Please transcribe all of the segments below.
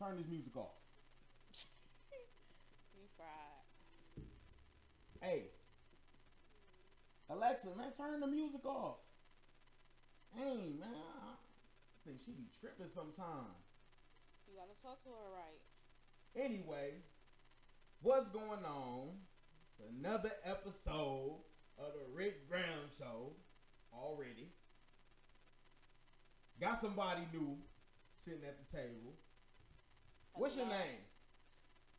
turn this music off. You fried. Hey, Alexa, man, turn the music off. Hey, man, I think she be tripping sometime. You gotta talk to her right. Anyway, what's going on? It's another episode of the Rick Brown Show already. Got somebody new sitting at the table. What's your name?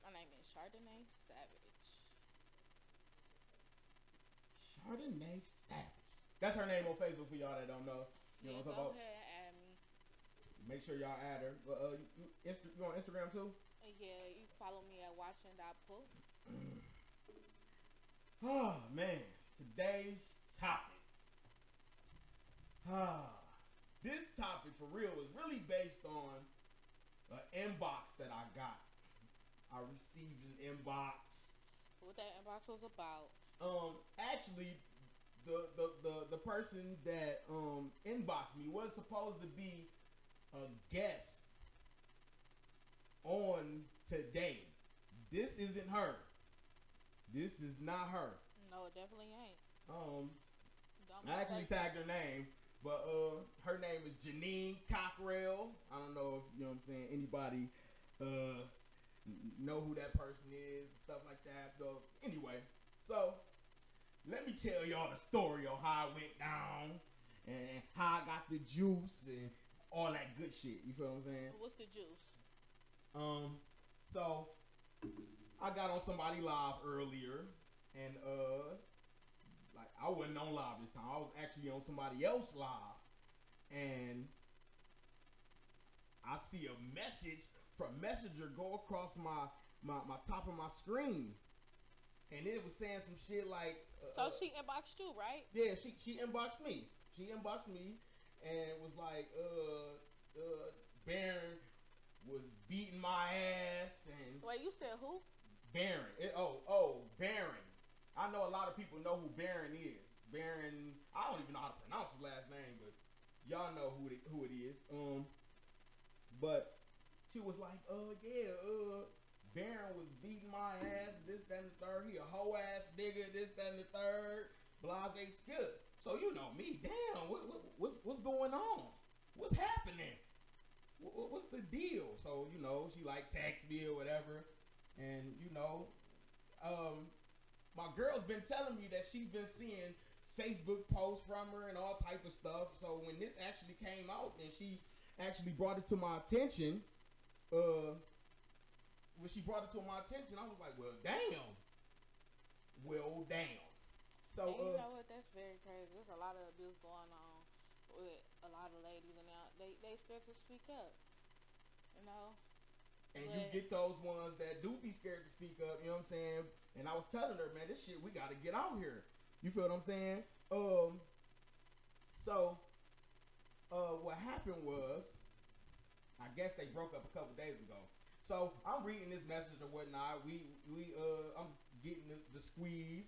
My name is Chardonnay Savage. Chardonnay Savage. That's her name on Facebook for y'all that don't know. You know yeah, what I'm talking ahead and add me. about? Make sure y'all add her. But, uh, you, you, Insta- you on Instagram too? Yeah, you follow me at watching.poop. Oh man, today's topic. Ah, this topic for real is really based on an inbox that I got. I received an inbox. What that inbox was about. Um, actually, the the the, the person that um inboxed me was supposed to be a guest on today. This isn't her. This is not her. No, it definitely ain't. Um, Don't I actually tagged her name, but uh, her name is Janine Cockrell. I don't know if you know what I'm saying. Anybody uh know who that person is and stuff like that. Though anyway, so let me tell y'all the story on how I went down and how I got the juice and all that good shit. You feel what I'm saying? What's the juice? Um, so I got on somebody live earlier, and uh, like I wasn't on live this time. I was actually on somebody else live, and I see a message from Messenger go across my my, my top of my screen, and it was saying some shit like, uh, So uh, she inboxed you, right? yeah, she she inboxed me. She inboxed me and was like, uh, uh, Baron was beating my ass and Wait, you said who? Baron. It, oh, oh, Baron. I know a lot of people know who Baron is. Baron. I don't even know how to pronounce his last name, but y'all know who it, who it is. Um, but she was like, uh, yeah, uh, Baron was beating my ass. This, that, and the third. He a hoe ass nigga. This, that, and the third. Blase skip. So you know me. Damn. What, what, what's what's going on? What's happening? What, what- what's the deal? So you know, she like text me or whatever, and you know, um, my girl's been telling me that she's been seeing Facebook posts from her and all type of stuff. So when this actually came out and she actually brought it to my attention, uh, when she brought it to my attention, I was like, well, damn. Well, damn. So and you uh, know what? That's very crazy. There's a lot of abuse going on with a lot of ladies, and now they they scared to speak up. You know. And But- you get those ones that do be scared to speak up, you know what I'm saying? And I was telling her, man, this shit we gotta get out here. You feel what I'm saying? Um so uh what happened was I guess they broke up a couple days ago. So I'm reading this message or whatnot. We we uh I'm getting the, the squeeze,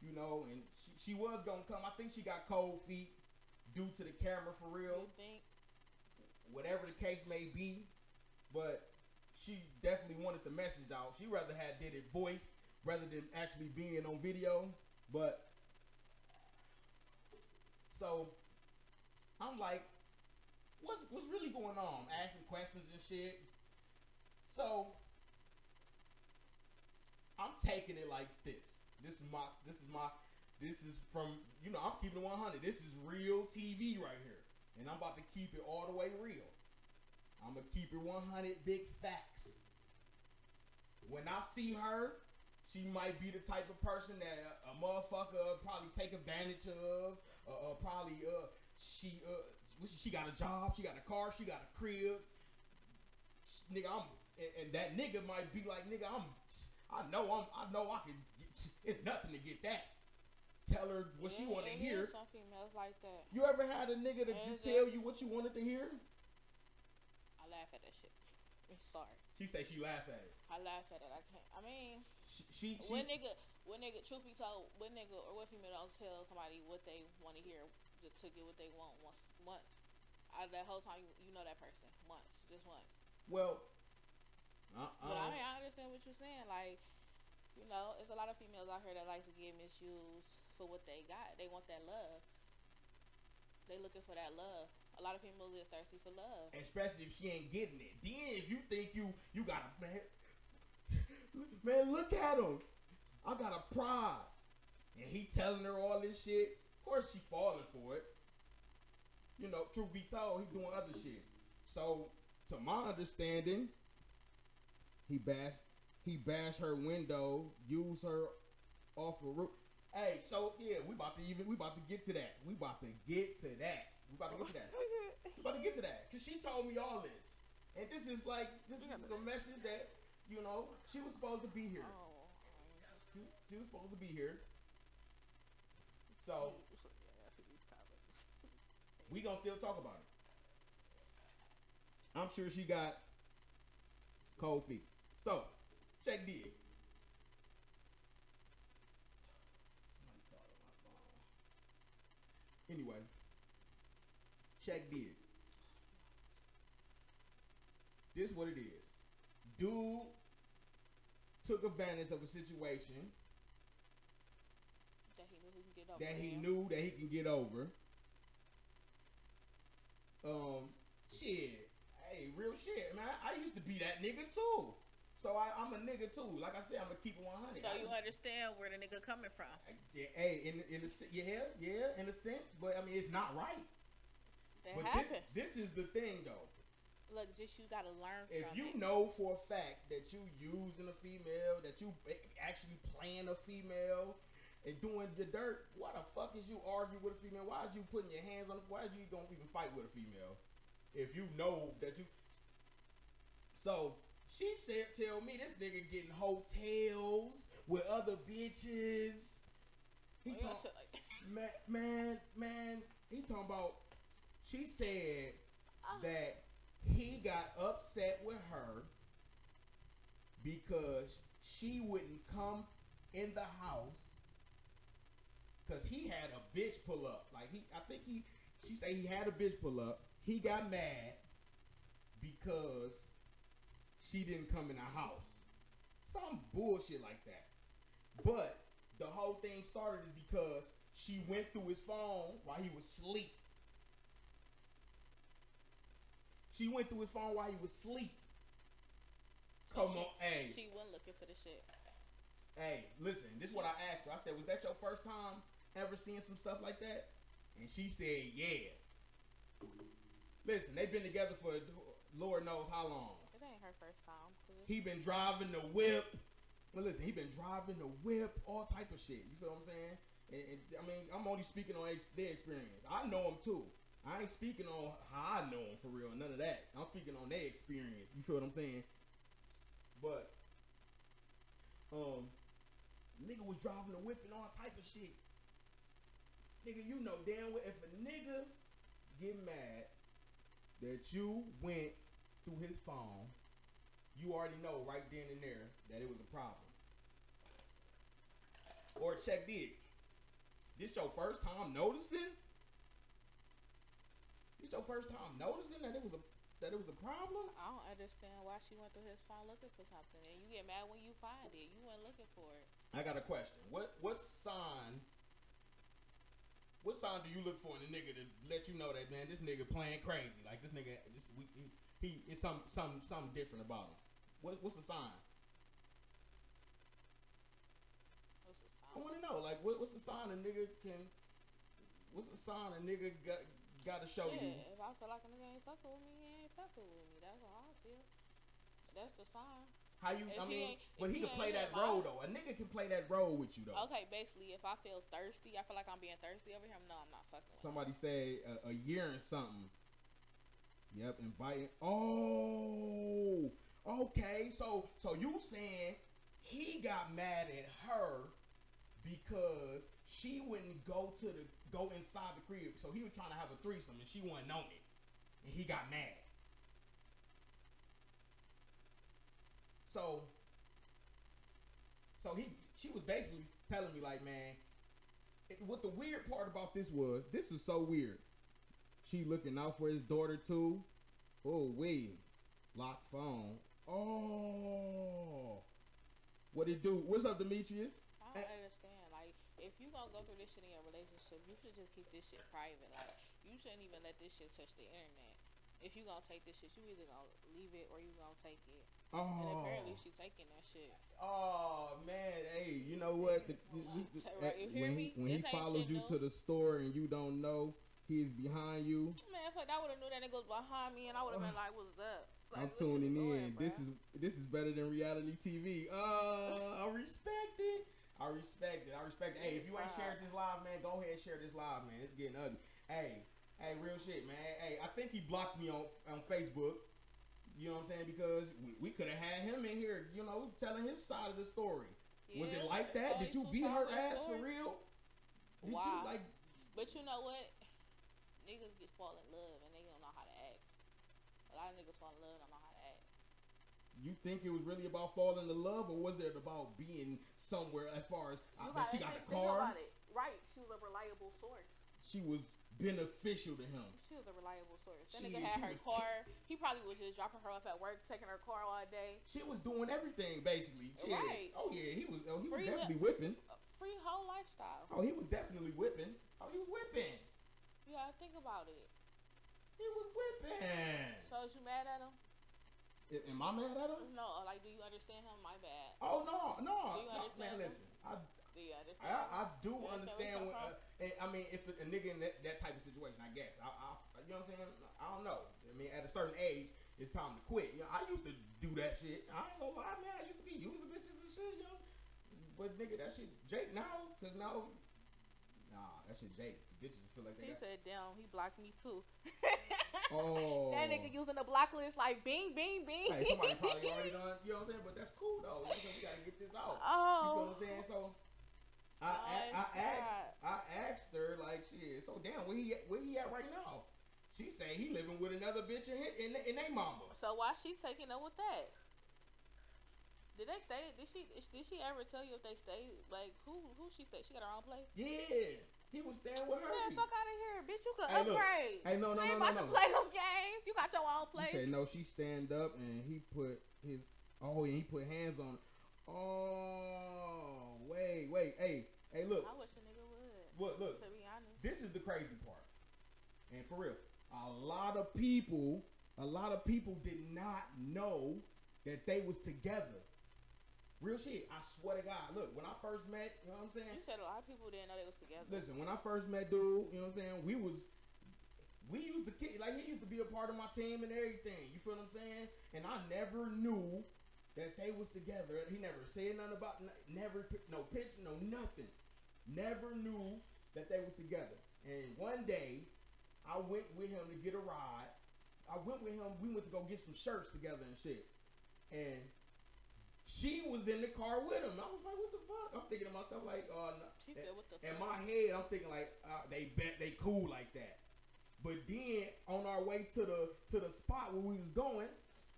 you know, and she, she was gonna come. I think she got cold feet due to the camera for real You think? whatever the case may be. But she definitely wanted the message out. She rather had did it voice rather than actually being on video. But so I'm like, what's what's really going on? Asking questions and shit. So I'm taking it like this. This is my this is my this is from you know, I'm keeping it 100. This is real TV right here. And I'm about to keep it all the way real. I'm gonna keep it 100 big facts. When I see her, she might be the type of person that a, a motherfucker probably take advantage of. Uh, uh, probably uh, she uh, she, she got a job, she got a car, she got a crib. Nigga, I'm and, and that nigga might be like, nigga, I'm. I know I'm. I know I can. Get, it's nothing to get that. Tell her what she Yeah, want to yeah, hear. Some females like that. You ever had a nigga that Yeah, just tell you what you wanted to hear? I laugh at that shit. I'm sorry. She say she laugh at it. I laugh at it. I can't. I mean, She, she, she when nigga, when nigga, truth be told, when nigga or what female don't tell somebody what they want to hear just to get what they want once, once. Out of that whole time, you, you know that person once, just once. well, uh-uh. but I mean, I understand what you're saying. Like, you know, there's a lot of females out here that like to get misused for what they got. They want that love. They looking for that love. A lot of females is thirsty for love. Especially if she ain't getting it. Then if you think you you got a man, man, look at him. I got a prize, and he telling her all this shit. Of course, she falling for it. You know, truth be told, he doing other shit. So, to my understanding, he bashed he bashed her window, used her off a roof. Hey, so yeah, we about to even we about to get to that. We about to get to that. We about to get to that. we about to get to that because she told me all this, and this is like this is a message that you know she was supposed to be here. Oh. She, she was supposed to be here. So Yeah, I see these comments. we gonna still talk about it. I'm sure she got cold feet. So check dig. Somebody called on my phone. Anyway, check dig. This what it is. Dude took advantage of a situation That he knew he can get over. that he knew that he can get over. Um, shit. Hey, real shit, man. I used to be that nigga too. So I, I'm a nigga too. Like I said, I'm gonna keep it 100. So you understand where the nigga coming from? yeah, hey, in in a, se- yeah, yeah, in a sense, but I mean, it's not right. That but happens. this this is the thing though. Look, just you gotta learn If from you it. know for a fact that you using a female, that you actually playing a female and doing the dirt, why the fuck is you arguing with a female? Why is you putting your hands on? Why is you gonna even fight with a female if you know that you? So she said, "Tell me this nigga getting hotels with other bitches." He talk, man, man, man. He talking about. She said Ah. that he got upset with her because she wouldn't come in the house because he had a bitch pull up. Like he, I think he, she said he had a bitch pull up. He got mad because she didn't come in the house. Some bullshit like that. But the whole thing started is because she went through his phone while he was asleep. She went through his phone while he was asleep. Come she, on, hey, She wasn't looking for the shit. hey, listen. This is what I asked her. I said, "Was that your first time ever seeing some stuff like that?" And she said, "Yeah." Listen, they've been together for Lord knows how long. It ain't her first time. He been driving the whip. But listen, he been driving the whip, all type of shit. You feel what I'm saying? And, and, I mean, I'm only speaking on ex- their experience. I know him too. I ain't speaking on how I know them for real. None of that. I'm speaking on their experience. You feel what I'm saying? But, um, nigga was driving a whip and all type of shit. Nigga, you know damn well if a nigga get mad that you went through his phone you already know right then and there that it was a problem. Or check dig. This your first time noticing? This your first time noticing that it was a that it was a problem? I don't understand why she went through his phone looking for something, and you get mad when you find it. You weren't looking for it. I got a question. What what sign what sign do you look for in a nigga to let you know that man this nigga playing crazy? Like this nigga just we, he, he it's some some something different about him. What what's the sign? What's his I want to know, like, what, what's the sign a nigga can? What's the sign a nigga got got to show you? Yeah, if I feel like a nigga ain't fucking with me, he ain't fucking with me. That's how I feel. That's the sign. How you? If I mean, but he he can play that role though. A nigga can play that role with you though. Okay, basically, if I feel thirsty, I feel like I'm being thirsty over here. No, I'm not fucking with him. Somebody say a, a year and something. Yep, inviting. Oh, okay. So so you saying he got mad at her because she wouldn't go to the go inside the crib. So he was trying to have a threesome and she wasn't on it, and he got mad. So so he she was basically telling me like, man, it- what the weird part about this was, this is so weird. She looking out for his daughter too. Oh wait, lock phone. Oh, What it do? What's up, Demetrius? I don't Eh. understand. Like, if you gonna go through this shit in your relationship, you should just keep this shit private. Like, you shouldn't even let this shit touch the internet. If you gonna take this shit, you either gonna leave it or you gonna take it. And Oh, apparently she taking that shit. oh man, hey, you know what? The, She said, right, you when he when he follows you new. to the store and you don't know he's behind you, Man, fuck, I would have knew that nigga was behind me, and I would have been like, "What's up?" Like, I'm tuning in. bruh? This is this is better than reality TV. Uh, I respect it. I respect it. I respect it. Hey, if you ain't shared this live, man, go ahead and share this live, man. It's getting ugly. Hey, hey, real shit, man. Hey, I think he blocked me on on Facebook. You know what I'm saying? Because we, we could have had him in here, you know, telling his side of the story. Was it like that? Did you beat her ass for real? Did you Wow. like? But you know what? Niggas get fall in love and they don't know how to act. A lot of niggas fall in love and don't know how to act. You think it was really about falling in love, or was it about being somewhere as far as uh, You that she got think car? about it. Right, she was a reliable source. She was beneficial to him. She was a reliable source. That She- nigga had her car. He probably was just dropping her off at work, taking her car all day. She was doing everything basically. Right. Oh yeah, he was. Oh, he was definitely li- whipping. Free whole lifestyle. Oh, he was definitely whipping. Oh, he was whipping. Yeah, think about it. He was whipping. So is you mad at him? Am I mad at him? No. Like, do you understand him? My bad. Oh no, no, Do you no, man. understand him? Listen, I, Do you understand? I, I do You understand understand. you uh, and, I mean, if a, a nigga in that, that type of situation, I guess, I, I, you know what I'm saying? I don't know. I mean, at a certain age, it's time to quit. You know, I used to do that shit. I ain't gonna lie, man. I used to be using bitches and shit, you know. But nigga, that shit, Jake now, cause now, nah, that shit, Jake. Bitches feel like they He got. said, "Damn, he blocked me too." Oh. That nigga using the block list like bing, bing, bing. Hey, somebody probably already done, you know what I'm saying? But that's cool though. You know, we gotta get this out. Oh. You oh. know what I'm oh. saying? So I, oh, I, I Oh, asked I asked her like shit. So damn, where he at, where he at right now? She say he living with another bitch in in, in they mama. So why she taking up with that? Did they stay? Did she? Did she ever tell you if they stayed? Like who? Who she stayed? She got her own place. Yeah, he was staying with her. Man, fuck out of here, bitch! You can Hey, look. upgrade. Hey, no, no, you ain't no, no, about no. to play no games. You got your own He place. said no. She stand up and he put his oh, and he put hands on. Oh, wait, wait, hey, hey, look, I wish a nigga would. look, look. To be honest. this is the crazy part. And for real, a lot of people, a lot of people did not know that they was together. Real shit. I swear to God. Look, when I first met, you know what I'm saying? You said a lot of people didn't know they was together. Listen, when I first met dude, you know what I'm saying? We was we used to kick like he used to be a part of my team and everything. You feel what I'm saying? And I never knew that they was together. He never said nothing about never no picture, no nothing. Never knew that they was together. And one day, I went with him to get a ride. I went with him. We went to go get some shirts together and shit. And she was in the car with him. I was like, what the fuck? I'm thinking to myself like, oh no. She said, "What the In fuck?" my head, I'm thinking like, uh, they bet they cool like that. But then on our way to the to the spot where we was going,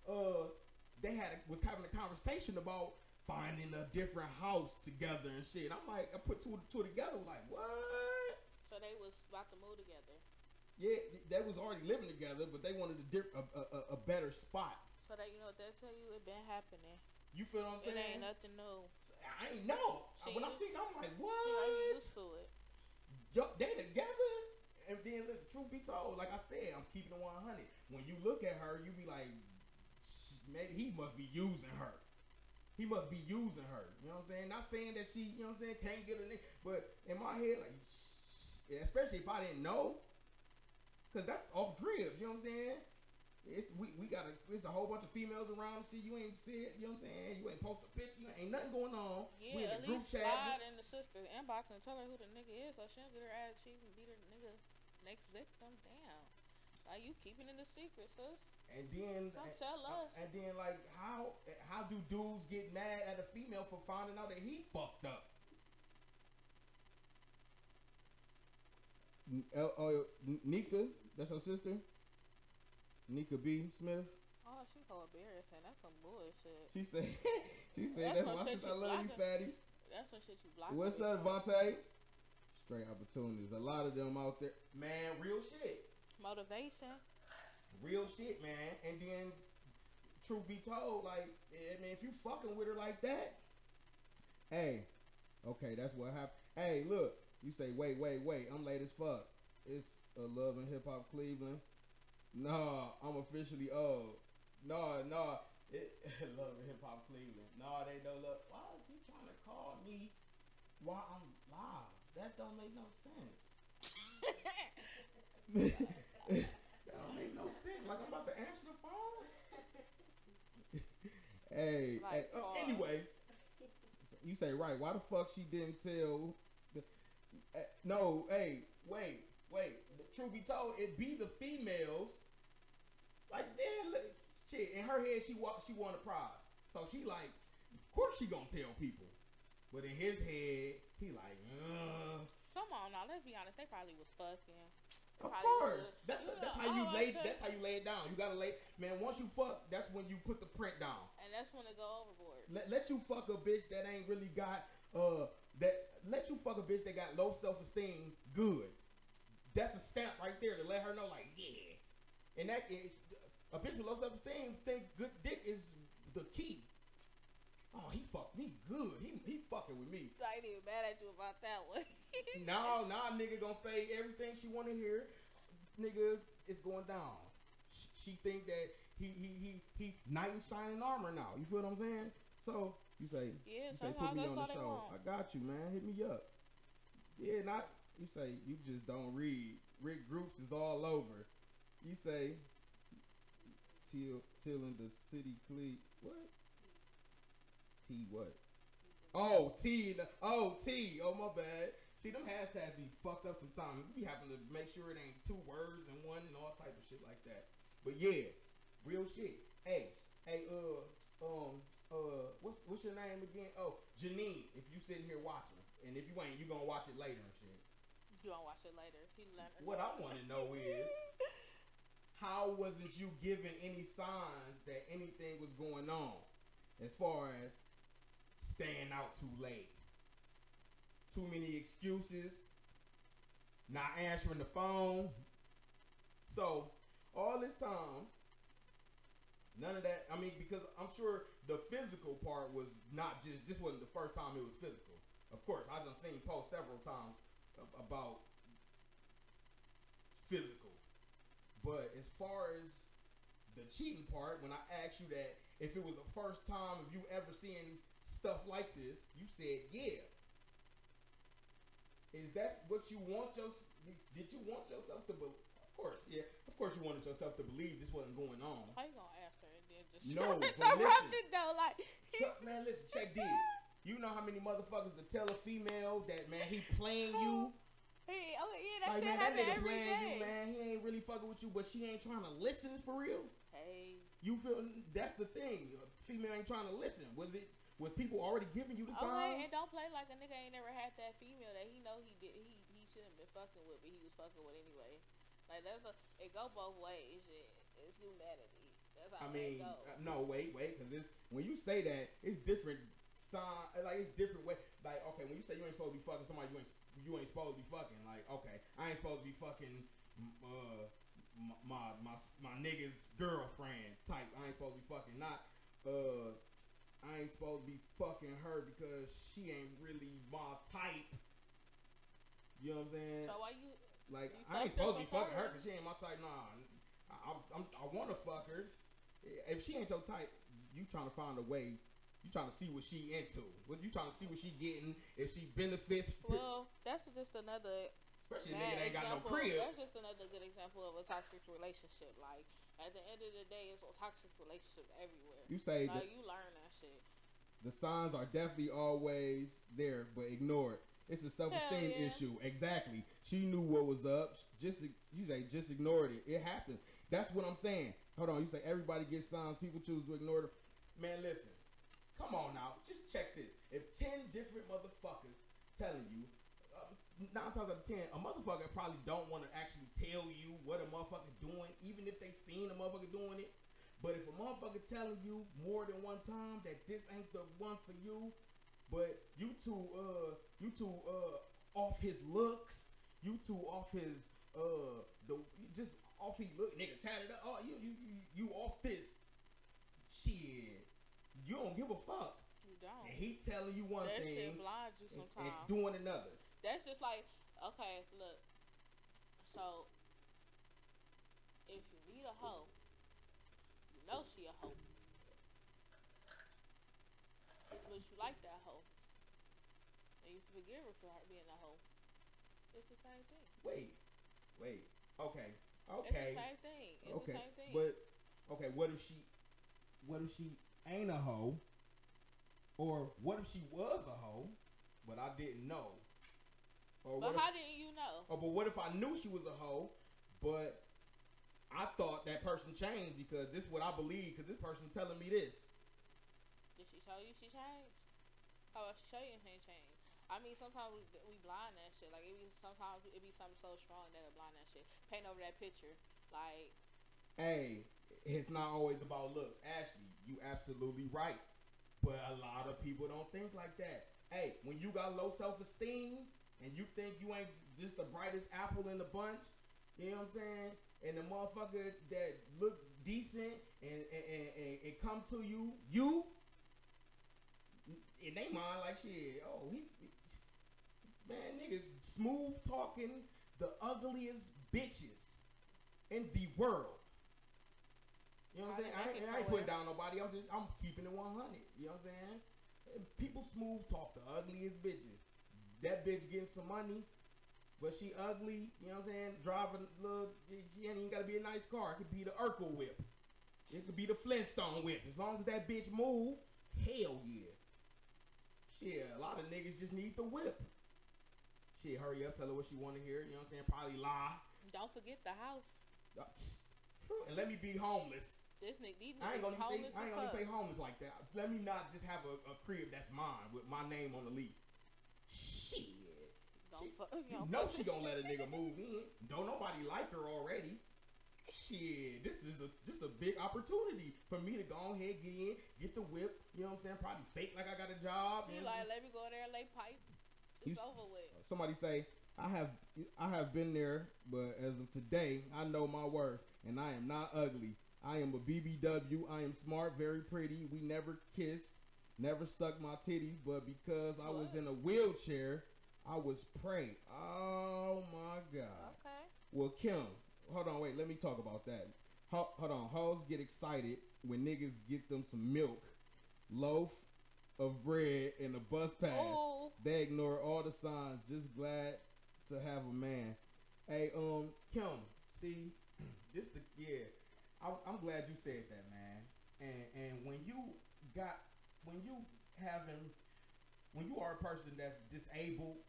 uh, they had a, was having a conversation about finding a different house together and shit. I'm like, I put two two together, like what? So they was about to move together. Yeah, they was already living together, but they wanted a diff- a, a, a- better spot. So that you know what that tell you, it been happening. You feel what I'm saying? It ain't nothing new. I ain't know. She when I see it, I'm like, what? used to it. Yo, they together. And then, look, truth be told, like I said, I'm keeping it 100. When you look at her, you be like, maybe he must be using her. He must be using her. You know what I'm saying? Not saying that she, you know what I'm saying, can't get a nigga. But in my head, like, especially if I didn't know, because that's off dribs. You know what I'm saying? It's we, we got a it's a whole bunch of females around. See, you ain't see it. You know what I'm saying? You ain't post a picture. You ain't nothing going on. we in Yeah, the at group least chat. slide in the sister's inbox and tell her who the nigga is, so she don't get her ass. She can beat her nigga next victim down. Like you keeping it a secret, sis. And then Don't and- tell uh, us. And then like how how do dudes get mad at a female for finding out that he fucked up? N- L- oh, N- Nika, that's her sister. Nika B. Smith. Oh, she so embarrassing. That's some bullshit. She said, she said, That's that's, what my sister. I love you, fatty. That's some shit you block. What's up. Vontae? Straight opportunities. A lot of them out there. Man, real shit. Motivation. real shit, man. And then, truth be told, like, I mean, if you fucking with her like that, Hey, okay, that's what happened. Hey, look, you say, wait, wait, wait, I'm late as fuck. It's a love and hip hop Cleveland. Nah, I'm officially old. Nah, nah, it, love hip hop Cleveland. Nah, they don't look. Why is he trying to call me while I'm live? That don't make no sense. that don't make no sense. Like I'm about to answer the phone. hey, Like, hey oh, anyway, you say right. Why the fuck she didn't tell? The, eh, no, hey, wait, wait. The truth be told, it be the females. Like then, look, shit. In her head, she wa- she won a prize, so she like, of course she gonna tell people. But in his head, he like, uh, Come on now, let's be honest. They probably was fucking. Of Probably course. was. That's the, that's how you lay that's how you lay it down. You gotta lay man, once you fuck, that's when you put the print down. And that's when it go overboard. Let, let you fuck a bitch that ain't really got uh that let you fuck a bitch that got low self esteem good. That's a stamp right there to let her know like, yeah. And that is a bitch with low self esteem think good dick is the key. Oh, he fucked me good. He he fucking with me. I ain't even mad at you about that one. now, now, nigga gonna say everything she wanna hear. Nigga, it's going down. She, she think that he he he he knight in shining armor now. You feel what I'm saying? So you say, Yeah, you say put me on the show. I got you, man. Hit me up. Yeah, not you say you just don't read. Rick Groups is all over. You say till till in the city cle what? T what? Oh T oh T oh my bad. See them hashtags be fucked up sometimes. We having to make sure it ain't two words and one and all type of shit like that. But yeah, real shit. Hey, hey, uh, um, uh, what's what's your name again? Oh, Janine. If you sitting here watching, and if you ain't, you gonna watch it later and shit. you gonna watch it later. He What I want to know is, how wasn't you given any signs that anything was going on, as far as staying out too late, too many excuses, not answering the phone. So all this time, none of that. I mean, because I'm sure the physical part was not just. This wasn't the first time it was physical. Of course, I've done seen posts several times about physical. But as far as the cheating part, when I asked you that if it was the first time of you ever seeing stuff like this, you said yeah. Is that what you want your? Did you want yourself to believe? Of course, yeah. Of course, you wanted yourself to believe this wasn't going on. How you gonna ask her and then just No, but interrupt listen. it though? Like, Trust, man, listen, check this. You know how many motherfuckers to tell a female that man he playing you? hey, okay, yeah, that like shit man, that nigga every playing you, man. He ain't really fucking with you, but she ain't trying to listen for real. Hey, You feel that's the thing. A female ain't trying to listen. Was it? Was people already giving you the signs? okay, and don't play like a nigga ain't never had that female that he know he did he he shouldn't been fucking with, but he was fucking with anyway. Like that's a it go both ways. It's humanity. That's I how mean, it go. uh, no, wait, wait, because it's when you say that, it's different sign. Like it's different way. Like okay, when you say you ain't supposed to be fucking somebody, you ain't you ain't supposed to be fucking. Like okay, I ain't supposed to be fucking. Uh, m- my my my nigga's girlfriend type. I ain't supposed to be fucking. Not uh, I ain't supposed to be fucking her because she ain't really my type. You know what I'm saying? so why you? Like You I ain't supposed to be fucking her because she ain't my type. Nah, I, I, I'm, I want to fuck her. If she ain't your type, you trying to find a way. You trying to see what she into. What you trying to see what she getting? If she benefits, Well, that's just another especially nigga that ain't got no crib. That's just another good example of a toxic relationship. Like at the end of the day, it's a toxic relationship everywhere. You say Like you learn that shit. the signs are definitely always there, but ignore it. It's a self-esteem yeah. issue. Exactly. She knew what was up. Just you say just ignored it. It happened. That's what I'm saying. Hold on. You say everybody gets signs. People choose to ignore them. Man, listen. Come on now. Just check this. If ten different motherfuckers telling you, uh, nine times out of ten, a motherfucker probably don't want to actually tell you what a motherfucker doing, even if they seen a motherfucker doing it. But if a motherfucker telling you more than one time that this ain't the one for you, but you two, uh, you two, uh, off his looks, you two off his, uh, the just off he look, nigga, tatted up. Oh, you, you, you, you off this shit. You don't give a fuck. You don't. and he telling you one that thing, blinds you and it's doing another. That's just like, okay, look. So, if you need a hoe, you know she a hoe. But you like that hoe. And you forgive her for her being a hoe. It's the same thing. Wait, wait, okay, okay. It's the same thing. It's okay, the same thing. but okay, what if she, what if she ain't a hoe, or what if she was a hoe, but I didn't know, or but how if, didn't you know? Or but what if I knew she was a hoe, but I thought that person changed because this is what I believe because this person telling me this. Did she show you she changed? Oh, how about she show you anything changed? I mean, sometimes we, we blind that shit. Like, it be sometimes it be something so strong that it blind that shit. Paint over that picture. Like, Hey, it's not always about looks. Ashley, you absolutely right. But a lot of people don't think like that. Hey, when you got low self esteem and you think you ain't just the brightest apple in the bunch, you know what I'm saying? And the motherfucker that look decent and and, and, and, come to you, you in they mind like shit. Oh, he- man, niggas smooth talking the ugliest bitches in the world. You know what I'm saying? I, Gotta ain't- I ain't putting down nobody. I'm just I'm keeping it 100. You know what I'm saying? And People smooth talk the ugliest bitches. That bitch getting some money, but she ugly. You know what I'm saying? Driving little. She ain't even got to be a nice car. It could be the Urkel whip. It could be the Flintstone whip. As long as that bitch move, hell yeah. Shit, a lot of niggas just need the whip. Shit, hurry up, tell her what she want to hear. You know what I'm saying? Probably lie. don't forget the house. Uh, And let me be homeless. This nigga, these I ain't gonna even say homeless I ain't gonna fuck. say homeless like that. Let me not just have a, a crib that's mine with my name on the lease. Shit. Don't She, fuck- you don't know fuck she gonna let a nigga move in. Don't nobody like her already. Shit, this is a this a big opportunity for me to go ahead, get in, get the whip. You know what I'm saying? Probably fake like I got a job. You you know what I'm like, let me go there and lay pipe. You It's s- over with. somebody say I have I have been there, but as of today, I know my worth, and I am not ugly. I am a BBW. I am smart, very pretty. We never kissed, never sucked my titties, but because I was What? in a wheelchair, I was prey. Oh my god. Okay. Well, Kim, hold on, wait. Let me talk about that. Ho- hold on. Hoes get excited when niggas get them some milk, loaf of bread, and a bus pass. Ooh. They ignore all the signs. Just glad to have a man. Hey, um, Kim, see, this the yeah. I'm, I'm glad you said that, man. And and when you got when you having when you are a person that's disabled,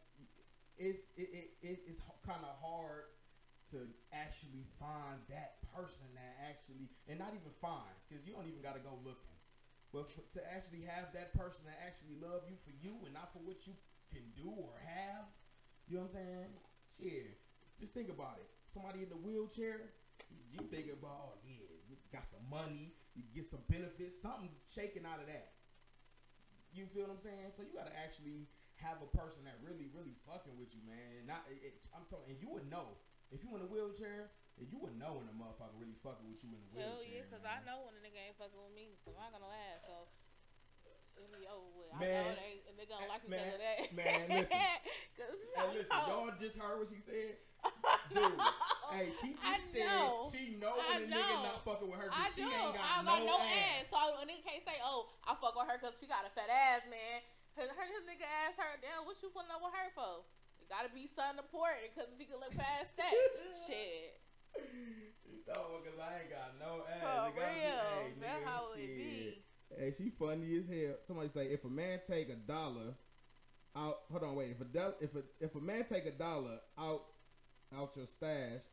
it's it, it, it it's kind of hard to actually find that person that actually and not even find because you don't even got to go looking. But to actually have that person that actually love you for you and not for what you can do or have you know what i'm saying? Shit just think about it. Somebody in the wheelchair you think about oh yeah you got some money you get some benefits something shaking out of that you feel what i'm saying so you got to actually have a person that really really fucking with you man not it, it- i'm talking and you would know if you in a wheelchair And you would know when a motherfucker really fucking with you in the wheelchair Hell yeah, cause I know when a nigga ain't fucking with me, I'm not gonna laugh. So it be over with. I know and they gonna like me Man, because of that. man, listen. Cause Hey, listen, y'all just heard what she said. Dude. Hey, she I just said know. she know when a nigga not fucking with her I because she do. ain't got, I no, got no ass. ass. So a nigga can't say, "Oh, I fuck with her because she got a fat ass, man." Cause her his nigga asked her, "Damn, what you pulling up with her for?" It gotta be something important because he can look past that shit. She told because I ain't got no ass. For gotta be- real, hey, that's how it be. Hey, she funny as hell. Somebody say if a man take a dollar out, hold on, wait. If a do, if a if a man take a dollar out out your stash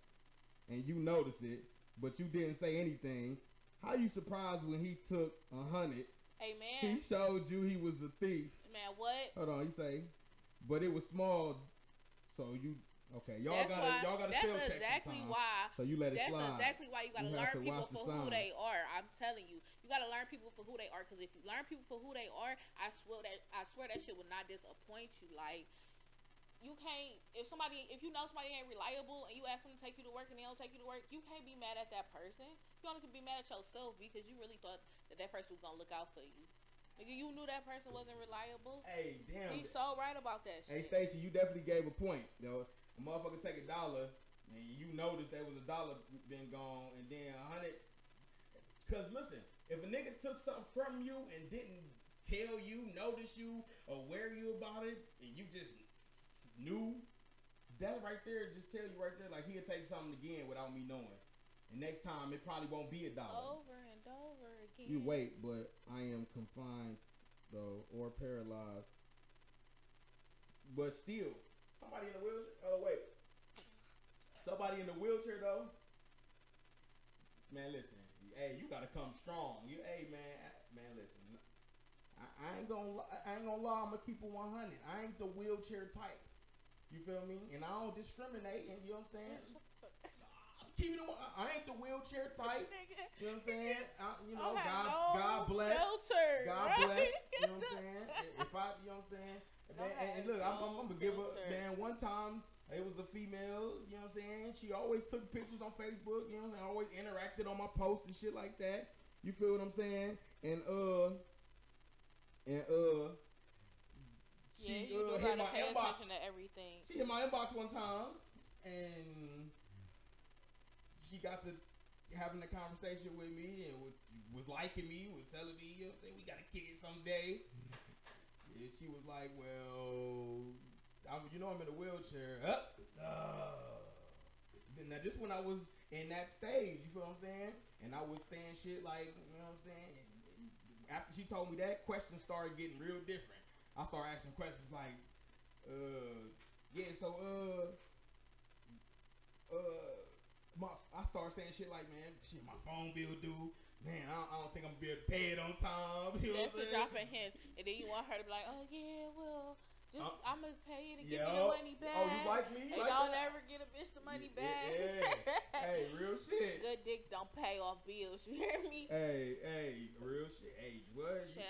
and you notice it, but you didn't say anything, how you surprised when he took a hundred? Hey He showed you he was a thief. man, what? Hold on, you say, but it was small, so you okay? Y'all that's gotta why. y'all gotta that's spell check exactly why. So you let it That's slide. exactly why you gotta You learn to people watch the for who they are. I'm telling you, you gotta learn people for who they are. Because if you learn people for who they are, I swear that I swear that shit would not disappoint you. Like you can't if somebody if you know somebody ain't reliable and you ask them to take you to work and they don't take you to work, you can't be mad at that person. You only can be mad at yourself because you really thought that that person was gonna look out for you. Nigga, you knew that person wasn't reliable. Hey, damn. He's so right about that Hey, shit. Stacy, you definitely gave a point. Though a motherfucker take a dollar and you notice there was a dollar been gone, and then a hundred. Cause listen, if a nigga took something from you and didn't tell you, notice you, or aware you about it, and you just knew, that right there just tell you right there like he'll take something again without me knowing. And next time it probably won't be a dollar. Over and over again. You wait, but I am confined though, or paralyzed. But still, somebody in the wheelchair. Oh wait, somebody in the wheelchair though. Man, listen. Hey, you gotta come strong. You, hey man, I- man, listen. I, I ain't gonna, I ain't gonna lie. I'm gonna keep it 100. I ain't the wheelchair type. You feel me? And I don't discriminate. You know what I'm saying? I'm it. I ain't the wheelchair type. You know what I'm saying? I, you know, God, no God bless. filter, God right? bless. You know what I'm saying? If I, you know what I'm saying? And, and look, I'm, I'm, I'm gonna give filter. man, one time, it was a female, you know what I'm saying? She always took pictures on Facebook, you know what I'm saying? Always interacted on my posts and shit like that. You feel what I'm saying? And, uh, and, uh, she, you uh, hit my pay inbox. to everything. She hit my inbox one time, and she got to having a conversation with me and was, was liking me, was telling me, you know, saying, we got to kick it someday. And she was like, well, I'm, you know, I'm in a wheelchair. Up. Now this when I was in that stage, you feel what I'm saying? And I was saying shit like, you know what I'm saying? And after she told me that, questions started getting real different. I start asking questions like, uh, yeah, so uh, uh, my I start saying shit like, man, shit, my phone bill due. Man, I don't, I don't think I'm gonna be able to pay it on time. You know That's what the dropping hints, and then you want her to be like, "Oh yeah, well, just Uh, I'm gonna pay you to give me the money back." Oh, you like me? You And like don't that? ever get a bitch the money Yeah, back. yeah. hey, real shit. Good dick don't pay off bills. You hear me? Hey, hey, real shit. Hey, what? Shit,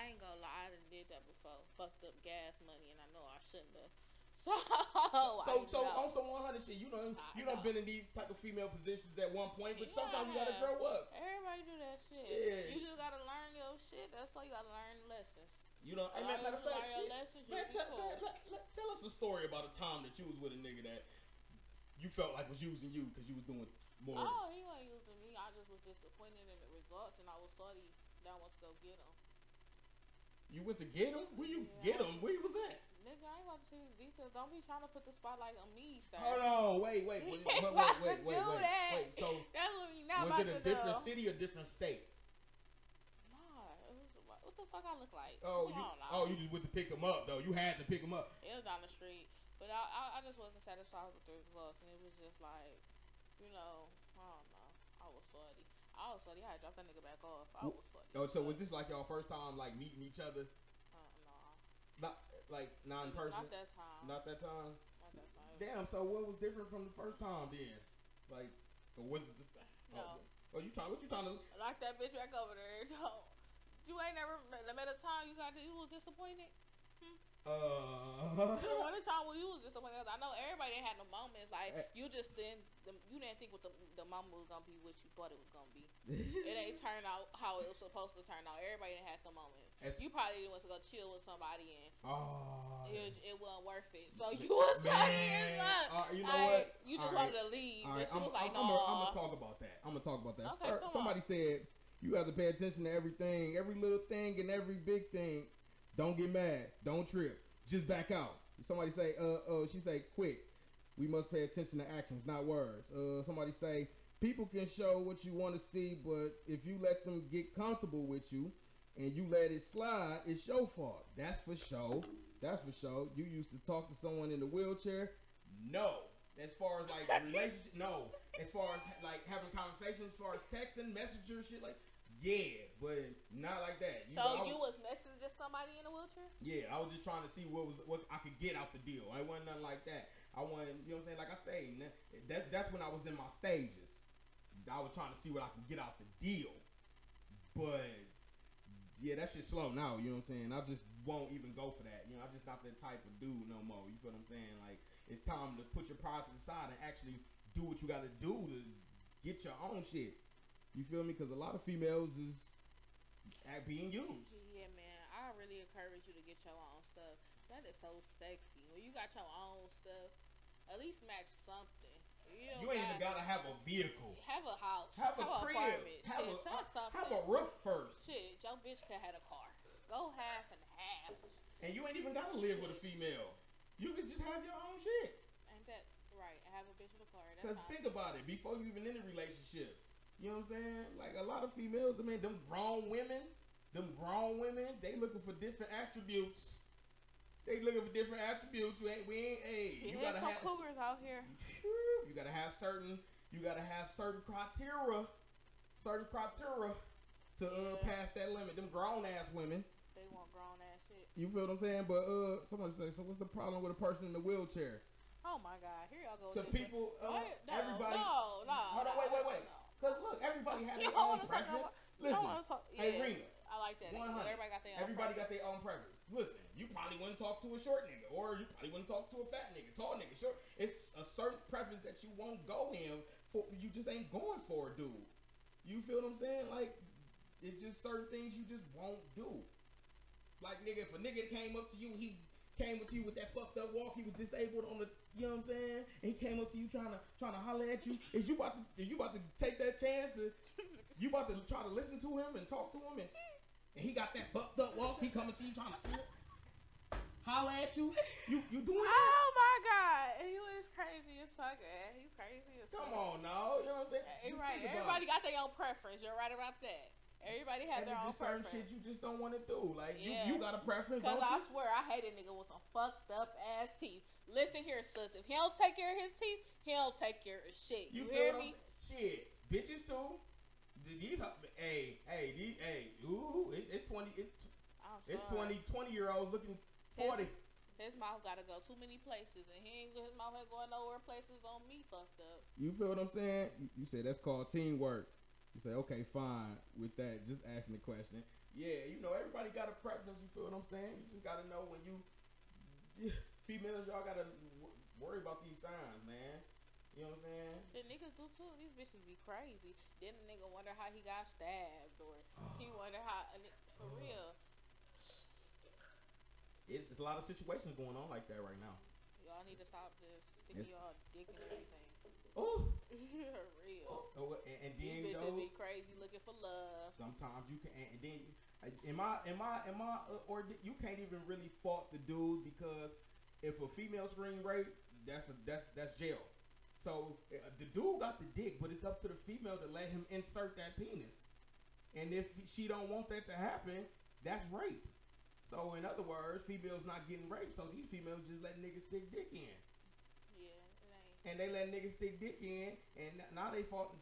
I ain't gonna lie, I done did that before. Fucked up gas money, and I know I shouldn't have. So, So, so on some 100 shit, you know, you done know. been in these type of female positions at one point, but sometimes you gotta grow up. Everybody do that shit. Yeah. You just gotta learn your shit. That's all you gotta learn lessons. You know, hey, man, matter of fact, shit, lessons, man, tell, cool. man, let, let, tell us a story about a time that you was with a nigga that you felt like was using you because you was doing more. Oh, he wasn't using me. I just was disappointed in the results, and I was sorry that I to go get him. You went to get him? Where you Yeah. get him? Where you was at? Nigga, I ain't about to see the details. Don't be trying to put the spotlight on me, sir. Hold on, wait, wait, wait, You wait, wait, wait, wait, wait, that. wait. So That's what we not was about it a to different do. city or different state? Nah, it was what the fuck I look like? Oh, you, oh, you just went to pick him up though. You had to pick him up. It was down the street, but I, I, I just wasn't satisfied with the results, and it was just like, you know, I don't know. I was sweaty. I was sweaty. I had to drop that nigga back off. I was. Oh, so was this like y'all first time like meeting each other? Uh, nah. Not like not in person. Not that time. Not that time. Not that time. Damn. So what was different from the first time then? Like, or was it the same? No. Oh, oh you trying? What you trying to? Lock that bitch back over there. Don't. You ain't never met met a time you got you was disappointed. Uh. The one time when you was disappointed, 'cause I know everybody didn't no moments. Like Eh. you just didn't, the, you didn't think what the the moment was gonna be what you thought it was gonna be. it ain't turn out how it was supposed to turn out. Everybody didn't have the moments. You probably didn't want to go chill with somebody and oh. it, was, it wasn't worth it. So you was Man. fuck. Uh, you know Like, what? You just All wanted right. to leave, All but right, she I'm, was like, I'm, no. I'm, gonna talk about that. I'm gonna talk about that. Okay, First, somebody said you have to pay attention to everything, every little thing, and every big thing. Don't get mad. Don't trip. Just back out. Somebody say, uh, uh, she say, quick. We must pay attention to actions, not words. Uh, somebody say, people can show what you want to see, but if you let them get comfortable with you and you let it slide, it's your fault. That's for sure. That's for sure. You used to talk to someone in the wheelchair. No. As far as like relationship, no. As far as like having conversations, as far as texting, messenger, shit like, yeah, but not like that. So I you was- was messaging somebody in a wheelchair? yeah, I was just trying to see what was what I could get out the deal. I wasn't nothing like that. I wasn't, you know what I'm saying? Like I say, that that's when I was in my stages. I was trying to see what I could get out the deal. But yeah, that shit slow now, you know what I'm saying? I just won't even go for that. You know, I'm just not that type of dude no more. You feel what I'm saying? Like it's time to put your pride to the side and actually do what you got to do to get your own shit. You feel me? Because a lot of females is at being used. Yeah, man. I really encourage you to get your own stuff. That is so sexy. When you got your own stuff, at least match something. You, You ain't even gotta have a vehicle. have a house. Have a an crib. apartment. Have Shit, a something. have a roof first. Shit, your bitch could have a car. Go half and half. And you ain't even gotta live with a female. You can just have your own shit. Ain't that right? I Have a bitch with a car. That's Cause think about it, before you even in a relationship, you know what I'm saying? Like a lot of females, I mean, them grown women, them grown women, they looking for different attributes. They looking for different attributes. You ain't, we ain't, hey, you Yeah, gotta some have, cougars out here. You gotta have certain, you gotta have certain criteria, certain criteria to uh pass that limit. Them grown ass women. They want grown ass shit. You feel what I'm saying? But uh, somebody say, so what's the problem with a person in the wheelchair? Oh my god, here y'all go. To people, uh, no, everybody. No, no. Hold on, wait, wait, wait. no. Cause look, everybody had their own preference. Listen, don't hey yeah. Rena, I like that. 100. Everybody got their own everybody preference. got their own preference. Listen, you probably wouldn't talk to a short nigga, or you probably wouldn't talk to a fat nigga, tall nigga, short. It's a certain preference that you won't go in for. You just ain't going for, dude. You feel what I'm saying? Like, it's just certain things you just won't do. Like nigga, if a nigga came up to you, he came up to you with that fucked up walk. He was disabled on the, you know what I'm saying? And he came up to you trying to trying to holler at you. Is you about to, you about to take that chance to, you about to try to listen to him and talk to him and, and he got that fucked up walk. He coming to you trying to holler at you. You you doing that? Oh my god, you is crazy as fuck. You crazy as fuck. Come on now, you know what I'm saying? Just right. Everybody got their own preference. You're right about that. Everybody And had their there's own certain preference. shit you just don't want to do. Like Yeah. you, you got a preference, Cause I you? swear I hate a nigga with some fucked up ass teeth. Listen here, sis. If he don't take care of his teeth, he don't take care of shit. You, You, hear me? what I'm saying? Shit, bitches too. Th- These, hu- hey, hey, these, hey, ooh, it, it's twenty, it's, I'm oh, it's 20, 20 year olds looking forty. His mouth gotta go too many places, and he ain't his mouth ain't going nowhere. Places on me fucked up. You feel what I'm saying? You, you said that's called teamwork. You say, okay, fine. With that, just asking the question. Yeah, you know, everybody got a preference. You feel what I'm saying? You just gotta know when you, yeah, females, y'all gotta w- worry about these signs, man. You know what I'm saying? Shit, niggas do too. These bitches be crazy. Then the nigga wonder how he got stabbed, or he wonder how. For real, It's, it's a lot of situations going on like that right now. y'all need to stop this. It's- y'all dick and everything. Oh, real. oh and, and then These bitches though, be crazy looking for love. Sometimes you can, and then uh, in my in my in my uh, or you can't even really fault the dude because if a female scream rape, that's a that's that's jail. So uh, the dude got the dick, but it's up to the female to let him insert that penis. And if she don't want that to happen, that's rape. So in other words, females not getting raped. So these females just let niggas stick dick in Yeah, it ain't. And they let niggas stick dick in, and now they fault.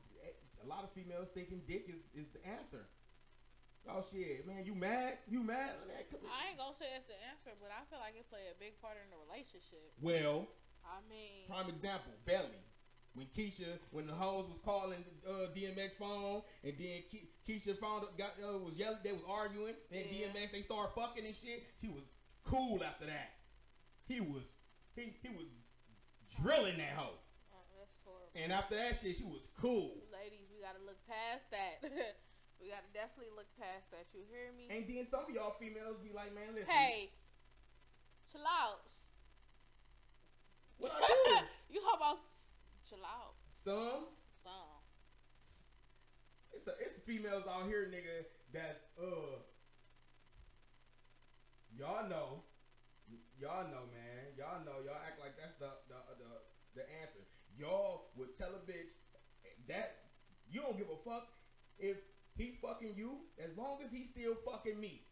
A lot of females thinking dick is, is the answer. Oh shit, man, you mad? You mad? I ain't gonna say it's the answer, but I feel like it play a big part in the relationship. Well, I mean, prime example, Belly. When Keisha, when the hoes was calling uh, DMX phone, and then Ke- Keisha found got uh, was yelling, they was arguing. Then Yeah. DMX, they started fucking and shit. She was cool after that. He was, he he was drilling that hoe. And after that shit, she was cool. Ladies, we gotta look past that. we gotta definitely look past that. You hear me? And then some of y'all females be like, man, listen. hey, chill out. What I do? you about chill out. Some Some. it's a, it's females out here, nigga. That's uh, y'all know, y'all know, man. Y'all know. Y'all act like that's the the answer. Y'all would tell a bitch that you don't give a fuck if he fucking you as long as he still fucking me.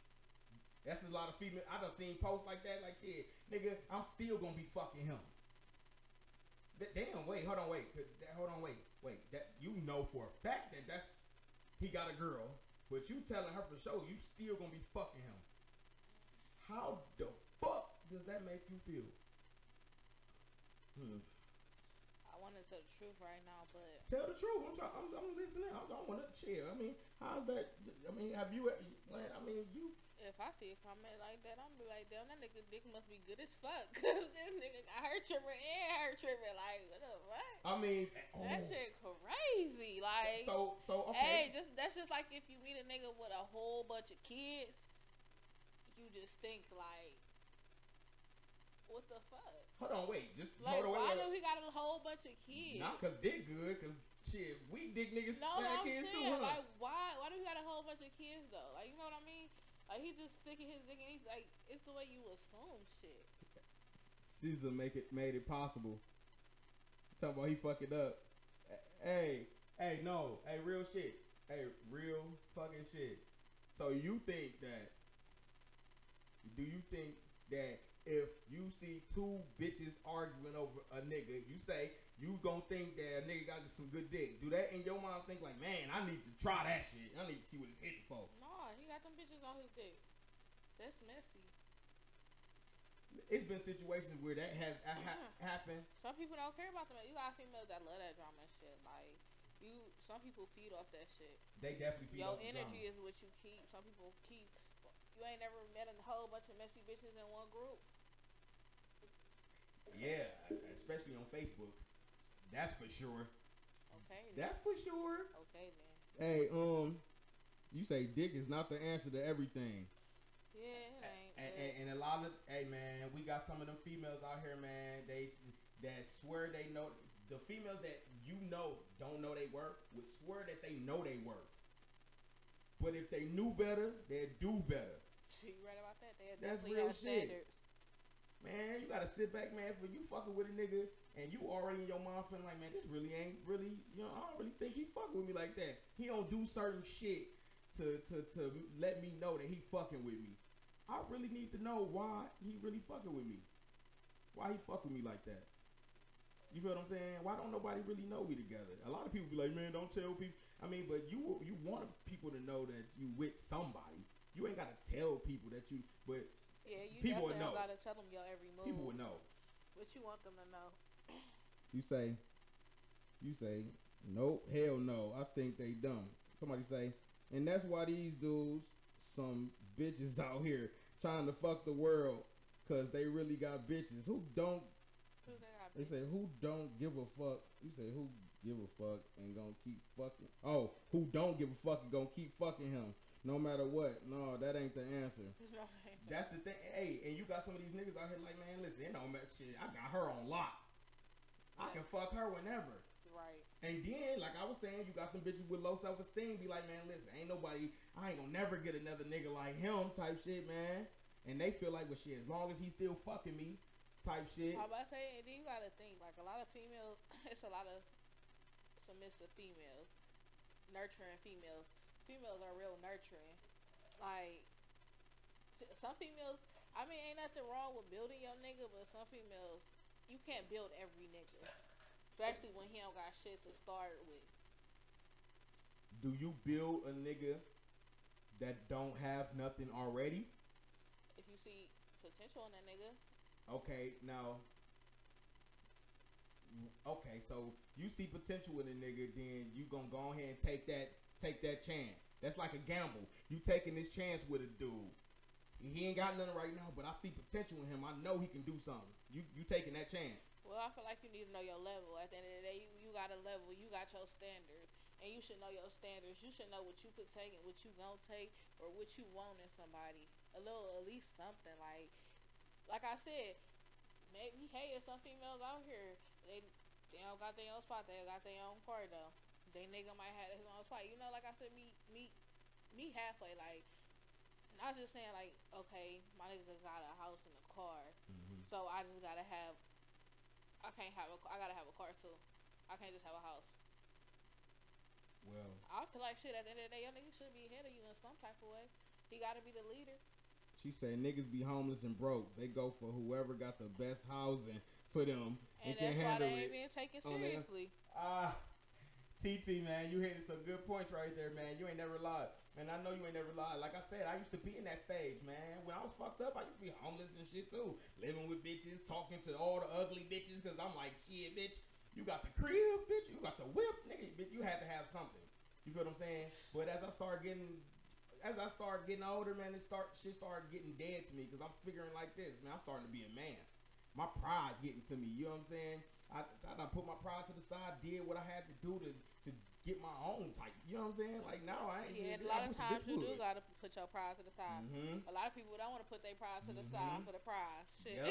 That's a lot of female. I done seen posts like that, like shit, nigga. I'm still gonna be fucking him. Damn, wait, hold on, wait, hold on, wait, wait. That you know for a fact that that's he got a girl, but you telling her for sure you still gonna be fucking him. How the fuck does that make you feel? Hmm. I want to tell the truth right now, but Tell the truth. I'm trying. I'm, I'm listening. I don't want to chill. I mean, how's that? I mean, have you? I mean, you. if I see a comment like that, I'm be like, damn, that nigga dick must be good as fuck. Cause this nigga got her tripping and her tripping. Like, what the what? I mean, oh. That shit crazy. Like, so so hey, just that's just like if you meet a nigga with a whole bunch of kids, you just think like, what the fuck? hold on, wait, just Like, hold on, why wait, do wait. he got a whole bunch of kids? Not cause dick good, cause shit, we dick niggas No, had I'm kids saying, too, huh? like, why? Why do he got a whole bunch of kids though? Like, you know what I mean? Like, he just sticking his dick in. He's like, it's the way you assume shit. Caesar make it made it possible. Talking about he fuck it up. Hey, hey, no, hey, real shit. Hey, real fucking shit. So you think that? Do you think that if you see two bitches arguing over a nigga, you say you gonna think that a nigga got some good dick? Do that in your mind think like, man, I need to try that shit. I need to see what it's hitting for. Nah, he got them bitches on his dick. That's messy. It's been situations where that has ha- ha- happened. Some people don't care about them. You got females that love that drama and shit. Like, you, some people feed off that shit. They definitely feel Your energy is what you keep. Some people keep. You ain't never met a whole bunch of messy bitches in one group. Yeah, especially on Facebook. That's for sure. Okay. then. That's for sure. Okay then. Hey, um, you say dick is not the answer to everything. Yeah, it ain't. And, and, and a lot of, hey man, we got some of them females out here, man. They that swear they know. The females that you know don't know they worth would swear that they know they worth. But if they knew better, they'd do better. You right about that. They That's real shit. standards. Man, you gotta sit back, man. For you fucking with a nigga, and you already in your mind feeling like, man, this really ain't really, you know, I don't really think he fucking with me like that. He don't do certain shit to to to let me know that he fucking with me. I really need to know why he really fucking with me. Why he fucking with me like that? You feel what I'm saying? Why don't nobody really know we together? A lot of people be like, man, don't tell people. I mean, but you you want people to know that you with somebody. You ain't gotta tell people that you, but Yeah, you People would know. gotta tell them your every move. people would know. What you want them to know. You say, you say, nope, hell no. I think they dumb. Somebody say, and that's why these dudes, some bitches out here trying to fuck the world, cause they really got bitches who don't. Who they They say who don't give a fuck. You say who give a fuck and gonna keep fucking. Oh, who don't give a fuck and gonna keep fucking him no matter what. No, that ain't the answer. That's the thing. Hey, and you got some of these niggas out here like, man, listen, it don't matter. Shit, I got her on lock. I can fuck her whenever. right. And then, like I was saying, you got them bitches with low self esteem. Be like, man, listen, ain't nobody, I ain't gonna never get another nigga like him, type shit, man. And they feel like, well, shit, as long as he's still fucking me, type shit. How about I say? And then you gotta think like a lot of females. It's a lot of submissive females, nurturing females. Females are real nurturing. Like some females. I mean, ain't nothing wrong with building your nigga, but some females, you can't build every nigga, especially when he don't got shit to start with. Do you build a nigga that don't have nothing already? If you see potential in that nigga, Okay, now. Okay, so you see potential in a nigga, then you gonna go ahead and take that take that chance. That's like a gamble. You taking this chance with a dude. He ain't got nothing right now, but I see potential in him. I know he can do something. You you taking that chance. Well, I feel like you need to know your level. At the end of the day, you, you got a level. You got your standards, and you should know your standards. You should know what you could take and what you gonna take, or what you want in somebody. A little, at least something. Like, like I said, maybe hey, there's some females out here they they don't got their own spot. They got their own car though. They nigga might have his own spot. You know, like I said, meet meet meet halfway. Like, and I was just saying, like, okay, my nigga got a house and a car. So I just gotta have. I can't have a. I gotta have a car too. I can't just have a house. Well, I feel like shit. At the end of the day, your nigga should be ahead of you in some type of way. He gotta be the leader. she said niggas be homeless and broke. They go for whoever got the best housing for them And and, that's why they it. ain't being taken on seriously. Ah, TT man, you hitting some good points right there, man. You ain't never lied, and I know you ain't never lied. Like I said, I used to be in that stage, man. When I was fucked up, I used to be homeless and shit too, living with bitches, talking to all the ugly bitches, cause I'm like, shit, bitch, you got the crib, bitch, you got the whip, nigga, bitch, you had to have something. You feel what I'm saying? But as I start getting, as I start getting older, man, it start shit started getting dead to me because I'm figuring like this, man. I'm starting to be a man. My pride getting to me. You know what I'm saying? I, I done put my pride to the side, did what I had to do to to get my own type. You know what I'm saying? Like now I ain't. Yeah, a lot of times you do gotta put your pride to the side. Mhm. A lot of people don't want to put their pride to the Mhm. side for the prize. Shit. Yep.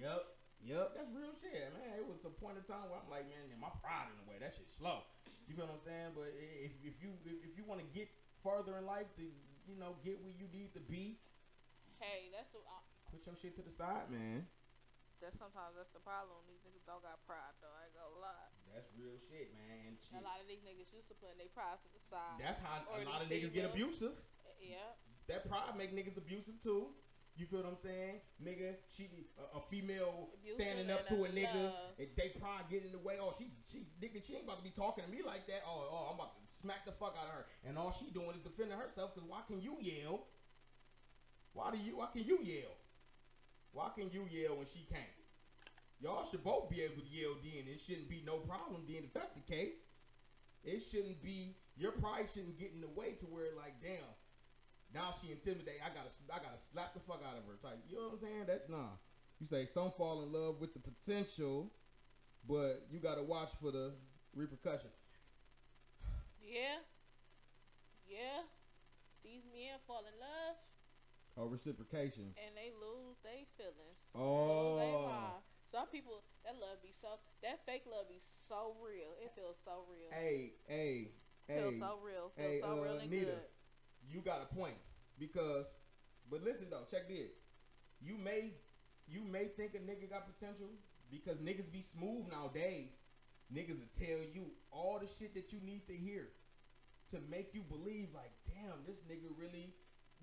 Yep. Yep. That's real shit, man. It was a point in time where I'm like, man, my pride in the way. That shit slow. You feel what I'm saying? But if, if you if, if you want to get further in life to you know get where you need to be, hey, that's the. Uh, put your shit to the side, man. That's sometimes that's the problem. These niggas don't got pride though. I ain't gonna lie. That's real shit, man. Shit. A lot of these niggas used to putting their pride to the side. That's how a lot of niggas get abusive. Eh, yeah. That pride make niggas abusive too. You feel what I'm saying, nigga? She a, a female Abusive standing up to a nigga, and they pride get in the way. Oh, she she nigga, she ain't about to be talking to me like that. Oh, oh, I'm about to smack the fuck out of her. And all she doing is defending herself. Cause why can you yell? Why do you? Why can you yell? Why can you yell when she can't? Y'all should both be able to yell then. It shouldn't be no problem then if that's the case. It shouldn't be your pride shouldn't get in the way to where like damn. Now she intimidate. I gotta I gotta slap the fuck out of her. Type. You know what I'm saying? That nah. You say some fall in love with the potential, but you gotta watch for the repercussion. Yeah. Yeah. These men fall in love Or reciprocation. and they lose their feelings. Lose they Oh. Some people that love be so that fake love be so real. It feels so real. Hey, hey, feels hey. so real. Feels hey, so uh, real and Nita. good. you got a point because but listen though check this you may you may think a nigga got potential because niggas be smooth nowadays niggas will tell you all the shit that you need to hear to make you believe like damn this nigga really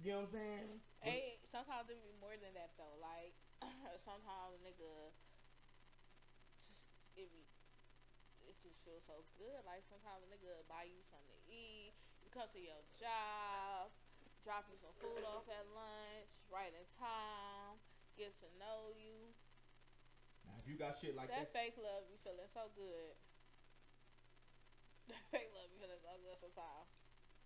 you know what i'm saying Hey, sometimes it be more than that though. Like sometimes a nigga just it be it just feels so good. Like sometimes a nigga buy you something to eat. You come to your job, drop you some food off at lunch, right in time, get to know you. now if you got shit like that that, fake love you feeling so good. That fake love be feeling so good sometimes.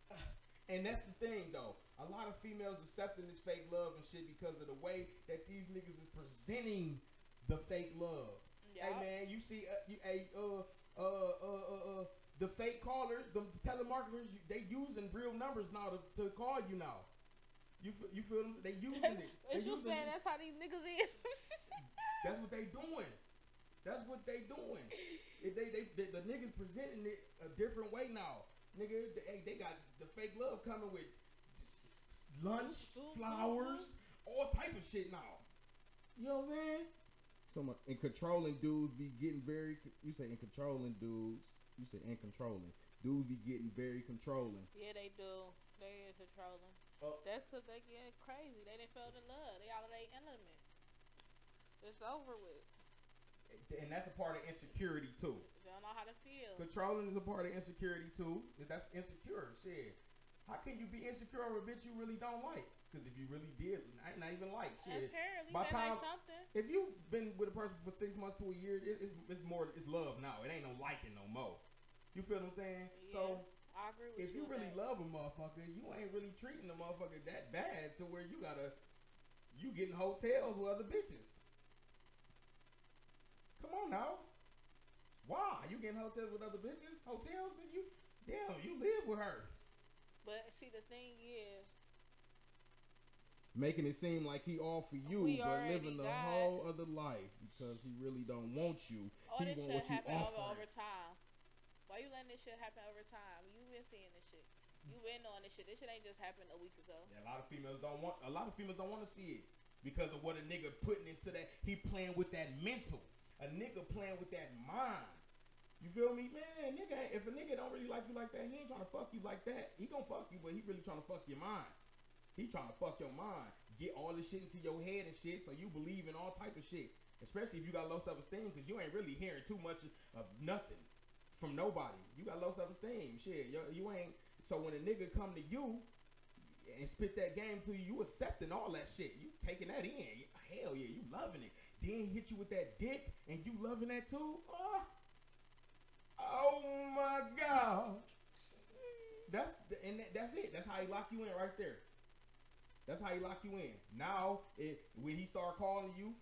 and that's the thing though a lot of females accepting this fake love and shit because of the way that these niggas is presenting the fake love Hey man, you see, uh, you, hey, uh, uh, uh, uh, uh, the fake callers, the telemarketers, they using real numbers now to, to call you now. You you feel them? They using it. Is you saying that's how these niggas is? That's what they doing. That's what they doing. If they, they the niggas presenting it a different way now. Nigga, they, hey, they got the fake love coming with s- s- lunch, Soup, flowers, all type of shit now. You know what I'm saying? So much in controlling dudes be getting very. You say in controlling dudes. You say in controlling dudes be getting very controlling. Yeah, they do. They is controlling. Uh, That's because they get crazy. They didn't feel the love. They out of their element. It's over with. And that's a part of insecurity too. Don't know how to feel. Controlling is a part of insecurity too. That's insecure. Shit. How can you be insecure over a bitch you really don't like? Because if you really did, not, not even like shit. Apparently, By time- like something. If you've been with a person for six months to a year, it, it's, it's more it's love now. It ain't no liking no more. You feel what I'm saying? So I agree with if you with really that. love a motherfucker, you ain't really treating the motherfucker that bad to where you gotta you getting hotels with other bitches. Come on now. Why? You getting hotels with other bitches? Hotels, but you damn, you live with her. But see, the thing is, Making it seem like he all for you, We but living the whole other life because he really don't want you. all he this want shit happen over, over time. Why you letting this shit happen over time? You been seeing this shit. You been on this shit. This shit ain't just happened a week ago. Yeah, a lot of females don't want. A lot of females don't want to see it because of what a nigga putting into that. He playing with that mental. A nigga playing with that mind. You feel me, man? Nigga, if a nigga don't really like you like that, he ain't trying to fuck you like that. He gonna fuck you, but he really trying to fuck your mind. He trying to fuck your mind, get all this shit into your head and shit, so you believe in all type of shit. Especially if you got low self esteem, because you ain't really hearing too much of nothing from nobody. You got low self esteem, shit. You, you ain't. So when a nigga come to you and spit that game to you, you accepting all that shit. You taking that in. Hell yeah, you loving it. Then hit you with that dick, and you loving that too. Oh, oh my god. that's the, and that, that's it. That's how he lock you in right there. That's how he lock you in. Now, it, when he start calling you,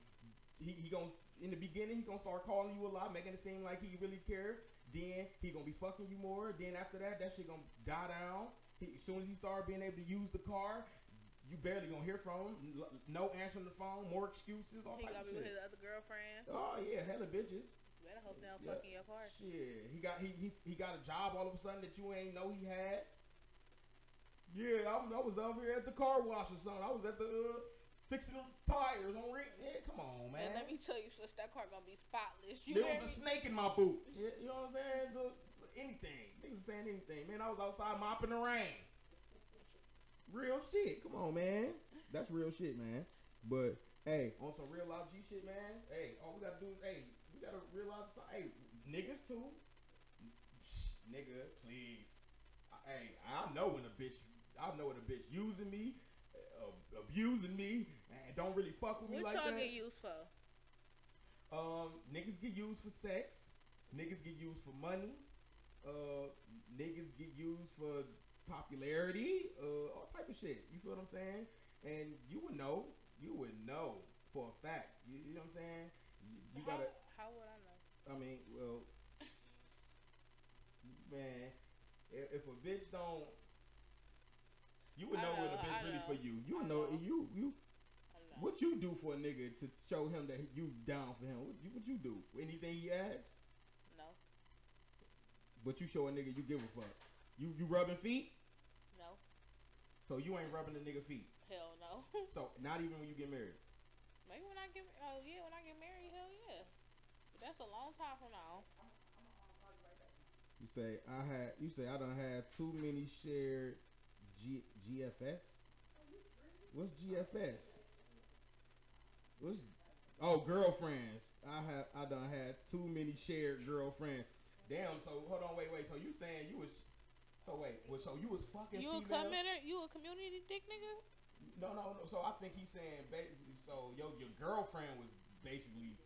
he, he gonna in the beginning he gonna start calling you a lot, making it seem like he really care. Then he gonna be fucking you more. Then after that, that shit gonna die down. He, as soon as he start being able to use the car, you barely gonna hear from him. No answering the phone, more excuses, all He gonna be with his other girlfriend. Oh yeah, hella bitches. Better hope they don't Yeah. fuck in your car. Shit, he got he, he he got a job all of a sudden that you ain't know he had. Yeah, I, was- I was over here at the car wash or something. I was at the uh, fixing the tires on ring. Yeah, come on, man. And let me tell you, sis, that car gonna be spotless. You there was a snake in my boot. Yeah, you know what I'm saying? The- anything. Niggas saying anything. Man, I was outside mopping the rain. Real shit. Come on, man. That's real shit, man. But hey, on some real life G shit, man. Hey, all we gotta do is hey, we gotta realize hey, niggas too. Shh, nigga, please. I, hey, I know when a bitch I know when a bitch using me, uh, abusing me, and don't really fuck with me What like y'all that. get used for? Um, niggas get used for sex. Niggas get used for money. Uh, niggas get used for popularity. Uh, all type of shit. You feel what I'm saying? And you would know. You would know for a fact. You, you know what I'm saying? You, you how, gotta. how would I know? I mean, well, man, if, if a bitch don't, you would know, know, a bitch I really know, for you. You would know, know. you you I don't know. what you do for a nigga to show him that you down for him? What you, what you do? Anything he asks? No, But you show a nigga you give a fuck. You you rubbing feet? So you ain't rubbing the nigga feet. hell no. So not even when you get married. Maybe when I get, oh yeah, when I get married, hell yeah. But that's a long time from now. You say I had. You say I don't have too many shared G, GFS. What's GFS? What's oh girlfriends? I have. I don't had too many shared girlfriends. Damn. So hold on. Wait. Wait. So you saying you was? So wait. Well, so you was fucking. You a females? community, you a community dick nigga? No, no, no. So I think he's saying basically. So yo, your girlfriend was basically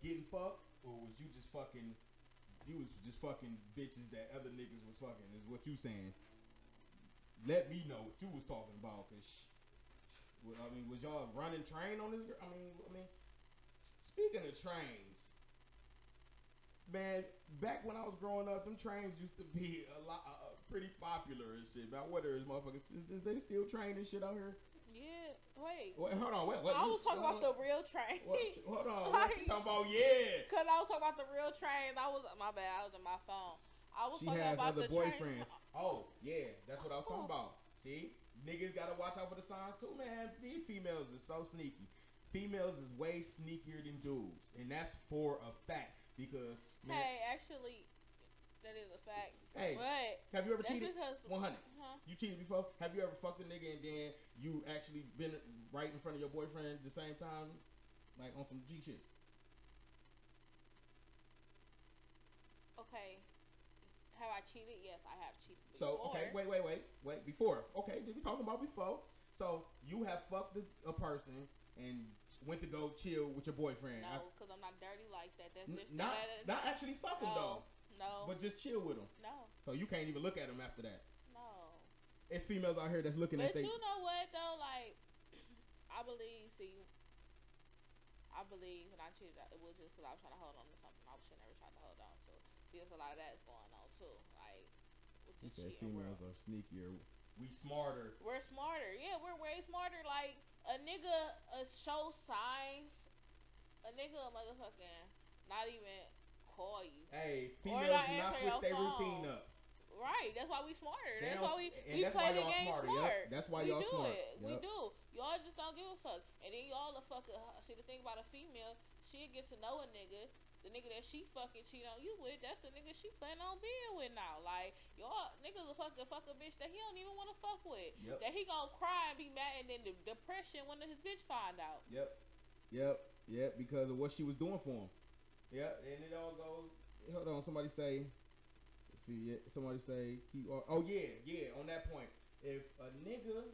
getting fucked, or was you just fucking? You was just fucking bitches that other niggas was fucking. Is what you saying? Let me know what you was talking about, cause. sh- well, I mean, was y'all running train on this? gir- I mean, I mean, speaking of trains, man, back when I was growing up, them trains used to be a lot, uh, uh, pretty popular and shit. Now, what is motherfuckers? Is, is they still training shit out here? Yeah. Wait. Wait, hold on. Wait, wait. I you- was talking about the real train. What, hold on. What you talking about? Yeah. Cause I was talking about the real train. I was my bad. I was in my phone. I was She talking has about other the trains. boyfriends. Oh, yeah. That's what I was talking Oh. about. See, niggas gotta watch out for the signs too, man. These females is so sneaky. Females is way sneakier than dudes, and that's for a fact. Because man, Hey, actually, that is a fact. Hey, but have you ever cheated? One hundred. Huh? You cheated before? Have you ever fucked a nigga and then you actually been right in front of your boyfriend at the same time, like on some G shit? Okay. Have I cheated? Yes, I have cheated. So okay, wait, wait, wait, wait. Before, okay, did we talking about before? So you have fucked a, a person and went to go chill with your boyfriend. No, because I'm not dirty like that. That's different. not That- not actually fuck him though, no, no, but just chill with him. no, So you can't even look at him after that. no. It's females out here that's looking But at they. you know what though? Like, I believe. See, I believe when I cheated, it was just because I was trying to hold on to something I should never tried to hold on to. See, there's a lot of that going on too. Like, with the said females world. are sneakier. We smarter. We're smarter. Yeah, we're way smarter. Like a nigga uh, show signs. A nigga a motherfucking not even call you. Hey, females do not switch their routine up. Right. That's why we smarter. They That's why we we play the game smarter, smart. yep. That's why we y'all do smart, it. We do. Y'all just don't give a fuck. And then y'all a fucker. See the thing about a female, she get to know a nigga. The nigga that she fucking cheat on you with, that's the nigga she plan on being with now. Like y'all niggas a fuck a bitch that he don't even want to fuck with. Yep. That he gonna cry and be mad, and then the depression when his bitch find out. Yep. Yep. Yep. Because of what she was doing for him. Yep. And it all goes. Hold on. Somebody say. If he, somebody say. He, oh, oh yeah, yeah. On that point, if a nigga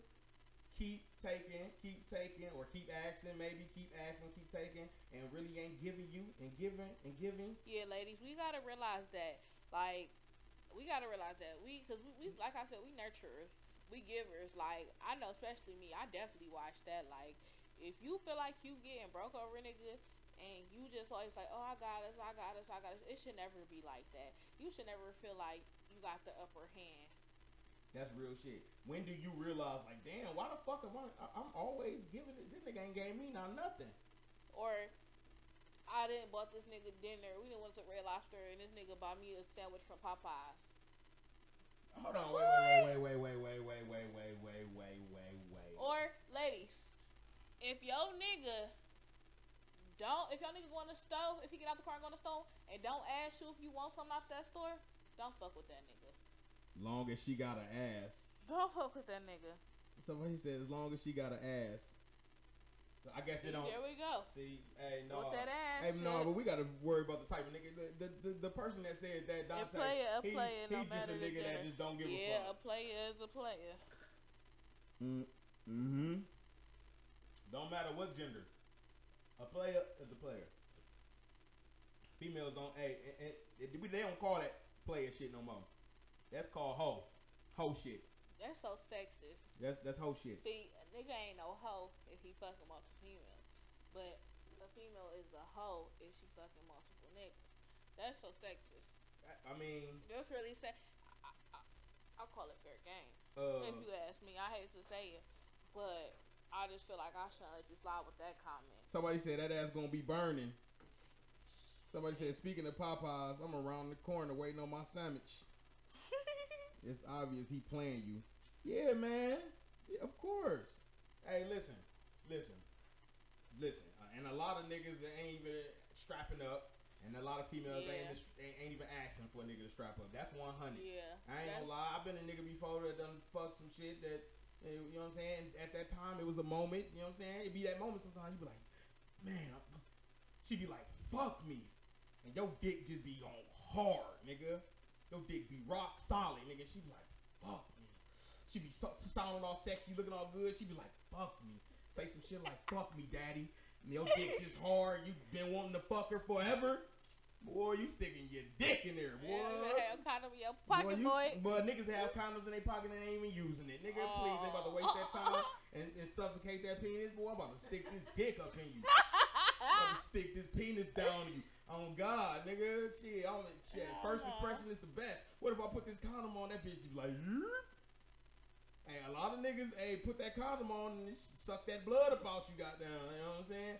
keep taking, keep taking, or keep asking, maybe keep asking, keep taking, and really ain't giving you and giving and giving. Yeah, ladies, we gotta realize that. Like, we gotta realize that we, cause we, we like I said, we nurturers, we givers. Like I know, especially me, I definitely watch that. Like if you feel like you getting broke over a nigga. And you just always like, oh, I got this, I got this, I got this. It should never be like that. You should never feel like you got the upper hand. That's real shit. When do you realize, like, damn, why the fuck am I? I'm always giving it. This nigga ain't gave me not nothing. Or I didn't bought this nigga dinner. We didn't went to Red Lobster, and this nigga bought me a sandwich from Popeyes. Hold on, wait, wait, wait, wait, wait, wait, wait, wait, wait, wait, wait, wait. Wait. Or ladies, if your nigga don't, if your nigga go in the store, if he get out the car and go in the store, and don't ask you if you want something out that store, don't fuck with that nigga. Long as she got an ass. Don't fuck with that nigga. Somebody said as long as she got an ass. So I guess it don't. There we go. See, hey, no. With that ass. Hey, no, but we gotta worry about the type of nigga. The the, the, the person that said that Dante, player, a he, player, he no just a nigga that just don't give yeah, a fuck. Yeah, a player is a player. Mm, mm-hmm. Don't matter what gender. A player is a player. Females don't. Hey, and, and they don't call that player shit no more. That's called hoe. Hoe shit. That's so sexist. That's that's hoe shit. See, a nigga ain't no hoe if he fucking multiple females. But a female is a hoe if she fucking multiple niggas. That's so sexist. I, I mean, That's really sad. I, I, I call it fair game. uh, if you ask me, I hate to say it, but I just feel like I shouldn't let you slide with that comment. somebody said that ass gonna be burning. Somebody said, speaking of Popeyes, I'm around the corner waiting on my sandwich. It's obvious he playing you. Yeah, man. Yeah, of course. Hey, listen, listen, listen. Uh, and a lot of niggas ain't even strapping up, and a lot of females Yeah. ain't, ain't ain't even asking for a nigga to strap up. That's one hundred. yeah. I ain't That's- gonna lie. I've been a nigga before that done fuck some shit that eh, you know what I'm saying. At that time, it was a moment. You know what I'm saying. It be that moment. Sometimes you be like, man, she be like, fuck me, and your dick just be on hard, nigga. Your dick be rock solid, nigga. She be like, fuck me. She be so, sounding all sexy, looking all good. She be like, fuck me. Say some shit like, fuck me, daddy. And your dick just hard. You've been wanting to fuck her forever. Boy, you sticking your dick in there, boy. Yeah, you have condom in your pocket, you- boy. But niggas have condoms in their pocket and they ain't even using it. Nigga, please, they about to waste that time oh. and, and suffocate that penis. Boy, I'm about to stick this dick up in you. To stick this penis down you. Oh God, nigga, shit, I'm shit. First impression is the best. What if I put this condom on? That bitch You be like, "Yerp." Hey, a lot of niggas, hey, put that condom on and suck that blood up out you got down. You know what I'm saying?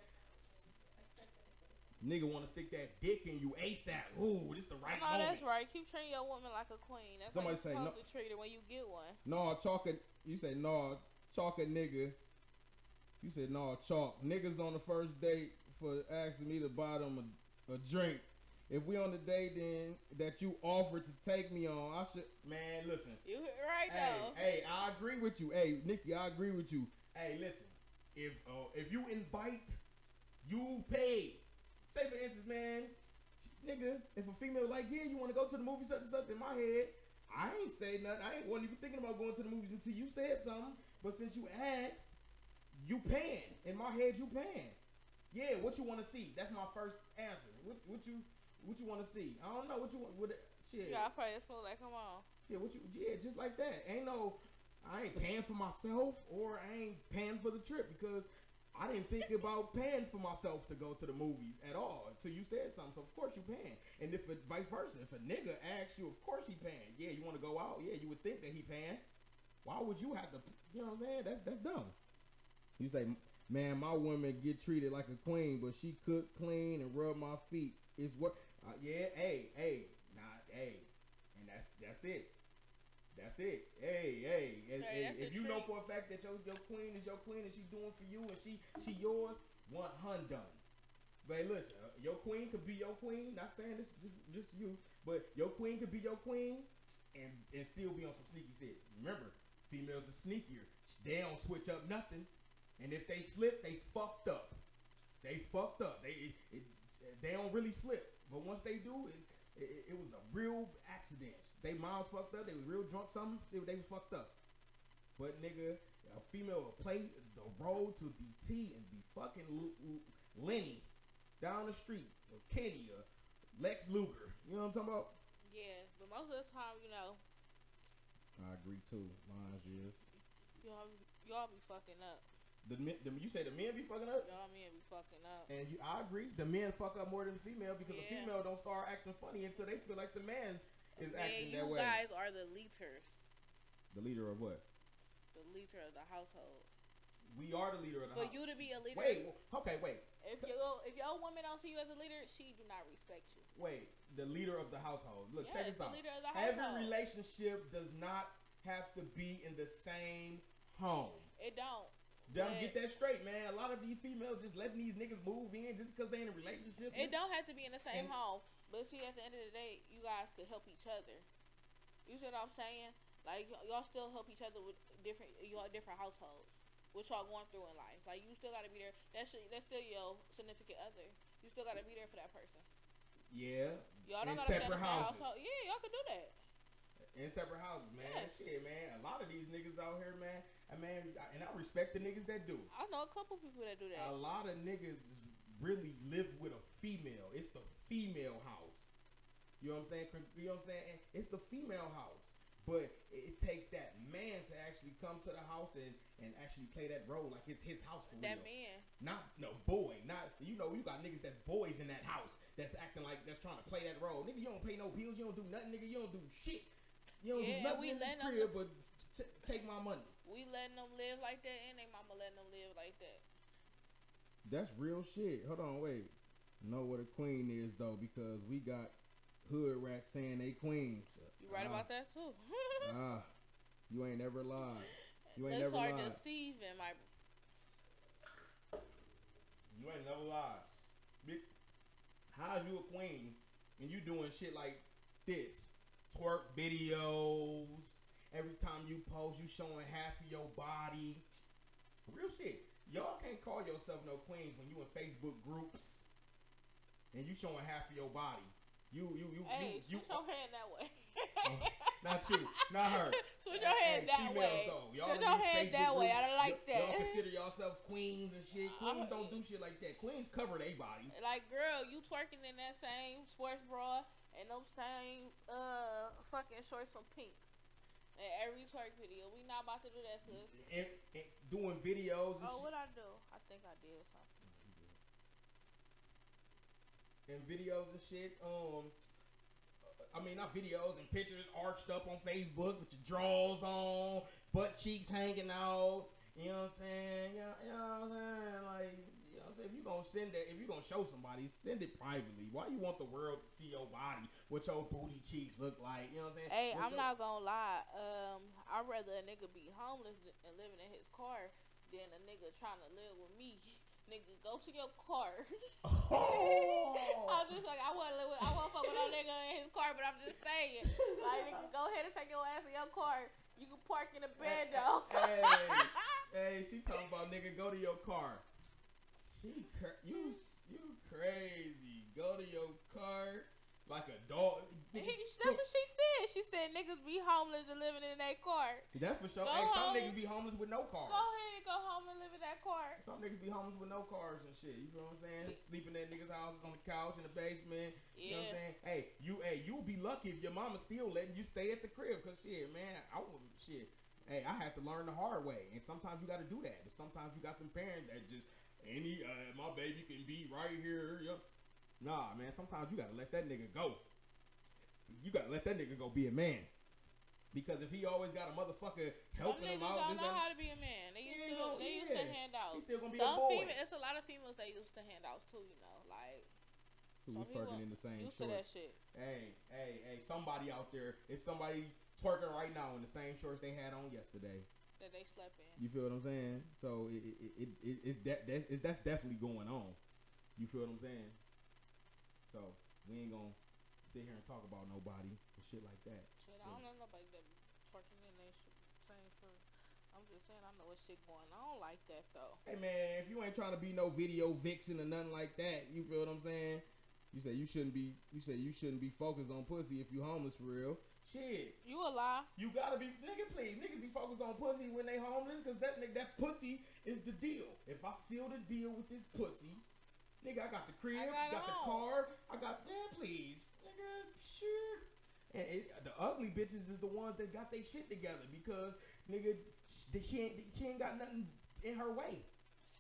Nigga want to stick that dick in you ASAP. Ooh, this the right no, moment. that's right. Keep treating your woman like a queen. That's Somebody how say you're no- supposed to treat her when you get one. No, chalk a, you say no, chalk a nigga. You said no, chalk. Niggas on the first date for asking me to buy them a, a drink. If we on the date then that you offered to take me on, I should man, listen. You right Hey, though. hey, I agree with you. Hey, Nikki, I agree with you. Hey, listen. If uh, if you invite, you pay. Say for instance, man, nigga, if a female like, yeah, you want to go to the movie such and such. In my head, I ain't say nothing. I ain't wasn't even thinking about going to the movies until you said something. But since you asked, you paying. In my head, you paying. Yeah, what you want to see? That's my first answer. What what you what you want to see? I don't know what you want. What shit? You gotta play this like, come on. Yeah, what you yeah, just like that. Ain't no I ain't paying for myself or I ain't paying for the trip because I didn't think about paying for myself to go to the movies at all until you said something. So of course you paying. And if it vice versa, if a nigga asks you, of course he paying. Yeah, you want to go out? Yeah, you would think that he paying. Why would you have to? You know what I'm saying? That's that's dumb. You say, man, my woman get treated like a queen, but she cook, clean, and rub my feet. Is what? Uh, yeah, hey, hey, not hey, and that's that's it. That's it. Hey, hey, Hey, if you know for a fact that your your queen is your queen and she doing for you and she she yours, one hun done. But listen, uh, your queen could be your queen. Not saying this just just you, but your queen could be your queen and and still be on some sneaky shit. Remember, females are sneakier. They don't switch up nothing, and if they slip, they fucked up. They fucked up. They it, it, they don't really slip, but once they do, it, it, it was a real accident. They moms fucked up. They was real drunk. Something. See, they was fucked up. But nigga, a female will play the road to DT and be fucking L- L- Lenny down the street or Kenny or Lex Luger. You know what I'm talking about? Yeah, but most of the time, you know, I agree too. Mine is. y'all y'all be fucking up. The, men- the you say the men be fucking up, Y'all men be fucking up. and you I agree. The men fuck up more than the female because the female don't start acting funny until they feel like the man is Man, acting that way. You guys are the leaders, The leader of what? the leader of the household. We are the leader of the household. For house. you to be a leader, Wait, okay, wait, if your if your woman don't see you as a leader, she do not respect you. wait. The leader of the household. Look, check this out. leader of the Every relationship does not have to be in the same home. It don't. Don't But get that straight, man. A lot of these females just letting these niggas move in just because they in a relationship. It don't have to be in the same And- home. But see, at the end of the day, you guys could help each other. You see what I'm saying? Like y- y'all still help each other with different y'all different households. What y'all going through in life? Like you still gotta be there. That's that's still your significant other. You still gotta be there for that person. Yeah. Y'all don't gotta separate stay in the houses. household. Yeah, y'all could do that. In separate houses, man. Yes. Shit, man. A lot of these niggas out here, man. And man, I- and I respect the niggas that do. I know a couple people that do that. A lot of niggas really live with a female. It's the female house. You know what I'm saying? You know what I'm saying? It's the female house. But it, it takes that man to actually come to the house and, and actually play that role like it's his house for that real. That man. Not no boy. Not you know you got niggas that's boys in that house that's acting like that's trying to play that role. Nigga, you don't pay no bills. You don't do nothing. Nigga, you don't do shit. You don't Yeah, do nothing we in this letting them- crib but t- take my money. We letting them live like that, and they mama letting them live like that. That's real shit. Hold on, wait. Know what a queen is though, because we got hood rats saying they queens. You right Ah, about that too. Ah, you ain't never lied. You ain't never lied. That's never hard lied. deceiving, my. You ain't never lied. How's you a queen and you doing shit like this? Twerk videos. Every time you post, you showing half of your body. Real shit. Y'all can't call yourself no queens when you in Facebook groups and you showing half of your body. You you you Hey, you, you switch your hand that way. not you, not her. Switch your hand that females, way. Though. Y'all Switch your hand Facebook that way. I don't like y- that. Y'all consider yourself queens and shit. Queens Uh, don't do shit like that. Queens cover their body. Like, girl, you twerking in that same sports bra and those same uh fucking shorts from pink. In every twerk video, we not about to do that, sis. And, and doing videos and Oh, what I do? I think I did something. and videos and shit. Um, I mean, not videos and pictures arched up on Facebook with your drawers on, butt cheeks hanging out. You know what I'm saying? You know, you know what I'm saying? Like, you know what I'm saying? If you gonna send that, if you gonna show somebody, send it privately. Why you want the world to see your body, what your booty cheeks look like? You know what I'm saying? Hey, What I'm your- not gonna lie. Um, I'd rather a nigga be homeless and living in his car than a nigga trying to live with me. Nigga, go to your car. Oh. I was just like, I want to live with, I want to fuck with no nigga in his car, but I'm just saying, like, nigga, go ahead and take your ass in your car. You can park in the bed though. Hey, hey, she talking about nigga, go to your car. She, cra- you, you crazy. Go to your car like a dog. That's what she said. She said niggas be homeless and living in their car. That's for sure. Hey, some niggas be homeless with no cars. Go ahead and go home and live in that car. Some niggas be homeless with no cars and shit. You know what I'm saying? Sleeping at niggas' houses on the couch in the basement. You know what I'm Yeah. saying? Hey, you, hey, you'll be lucky if your mama still letting you stay at the crib. Cause shit, man, I would shit. Hey, I had to learn the hard way, and sometimes you got to do that. But sometimes you got them parents that just any uh, my baby can be right here. Yeah. Nah, man. Sometimes you gotta let that nigga go. You gotta let that nigga go be a man. Because if he always got a motherfucker helping him out, don't know that- how to be a man. They used to gonna- they used to hand out. He still gonna be a boy. female, it's a lot of females that used to handouts too. You know, like who some was people in the same used to shorts. that shit. Hey, hey, hey, somebody out there, it's somebody twerking right now in the same shorts they had on yesterday. That they slept in. You feel what I'm saying? So it it it, it, it that, that it's, that's definitely going on. You feel what I'm saying? So we ain't gonna sit here and talk about nobody and shit like that. Shit, I don't know nobody that twerking in their same shirt. I'm just saying, I know what shit going on like that though. Hey man, if you ain't trying to be no video vixen or nothing like that, you feel what I'm saying? You say you shouldn't be. You say you shouldn't be focused on pussy if you homeless for real. Shit, You a lie? You gotta be nigga, please. Niggas be focused on pussy when they homeless, cause that nigga, that pussy is the deal. If I seal the deal with this pussy, nigga, I got the crib, I got got, the car, I got man, please, nigga, shit. And it, the ugly bitches is the ones that got their shit together because nigga, sh- she ain't she ain't got nothing in her way.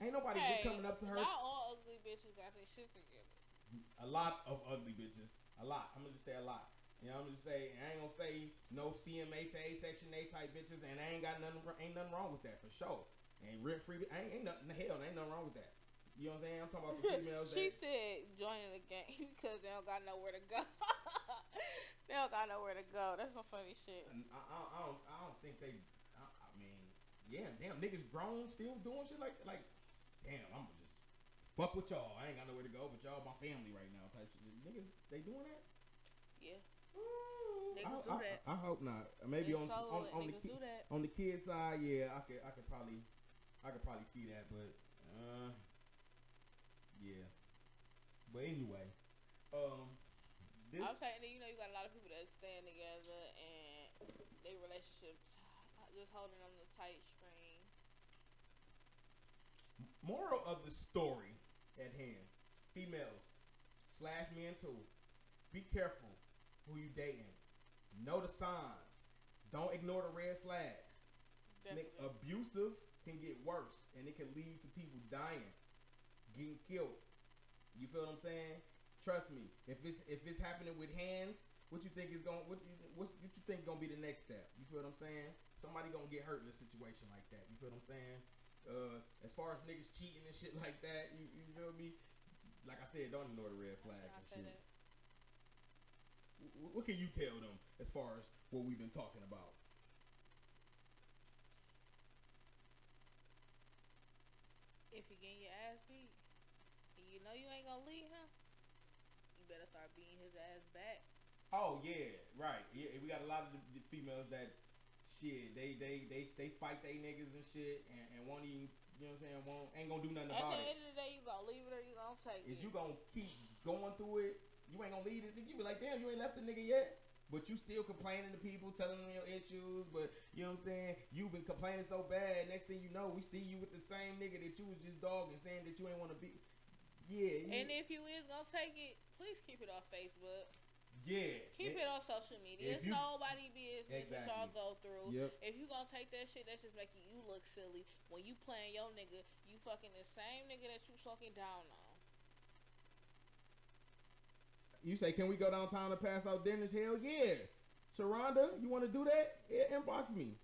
Ain't nobody Hey, coming up to her. Not all ugly bitches got their shit together. A lot of ugly bitches. A lot. I'm gonna just say a lot. You know, I'm just say I ain't gonna say no CMHA Section 8 type bitches, and I ain't got nothing. Ain't nothing wrong with that for sure. And rent free. Ain't, ain't nothing. The hell, ain't nothing wrong with that. You know what I'm saying? I'm talking about the females she that. said joining the game because they don't got nowhere to go. they don't got nowhere to go. That's some funny shit. I, I, I don't. I don't think they. I, I mean, yeah, damn, niggas grown still doing shit like like. Damn, I'm gonna just fuck with y'all. I ain't got nowhere to go, but y'all my family right now. Type shit. Niggas, they doing that? Yeah. Ooh, Niggas I, do that. I hope not. Maybe They on so on, on the Niggas ki- do that. on the kid side, yeah, I could I could probably I could probably see that, but uh, yeah. But anyway, um, this I'm saying that you know you got a lot of people that stand together and their relationships just holding on the tight string. moral of the story at hand: females slash men too. Be careful who you dating. Know the signs. Don't ignore the red flags. Definitely. abusive can get worse, and it can lead to people dying, getting killed. You feel what I'm saying? Trust me. If it's if it's happening with hands, what you think is going? What you what's, what you think gonna be the next step? You feel what I'm saying? Somebody gonna get hurt in a situation like that. You feel what I'm saying? Uh, as far as niggas cheating and shit like that, you, you feel me? Like I said, don't ignore the red flags and shit. it. Wh- What can you tell them as far as what we've been talking about? If you getting your ass beat, and you know you ain't gonna leave him, you better start beating his ass back. Oh yeah, right. Yeah, we got a lot of the, females that shit. They they they they fight they niggas and shit, and, and won't even. You know what I'm saying? Won't ain't gonna do nothing At about the end of the day, you gonna leave it or you gonna take Is it. you gonna keep going through it? You ain't gonna leave it. You be like, damn, you ain't left the nigga yet. But you still complaining to people, telling them your issues. But you know what I'm saying? You've been complaining so bad. Next thing you know, we see you with the same nigga that you was just dogging, saying that you ain't want to be. Yeah. you- and if you is gonna take it, please keep it off Facebook. yeah. Keep it on social media. if It's you- nobody business that y'all Exactly. go through. Yep. If you gonna take that shit, that's just making you look silly. When you playing your nigga, you fucking the same nigga that you fucking down on. You say, can we go downtown to pass out dinners? Hell yeah. Sharonda, you want to do that? Yeah, inbox me.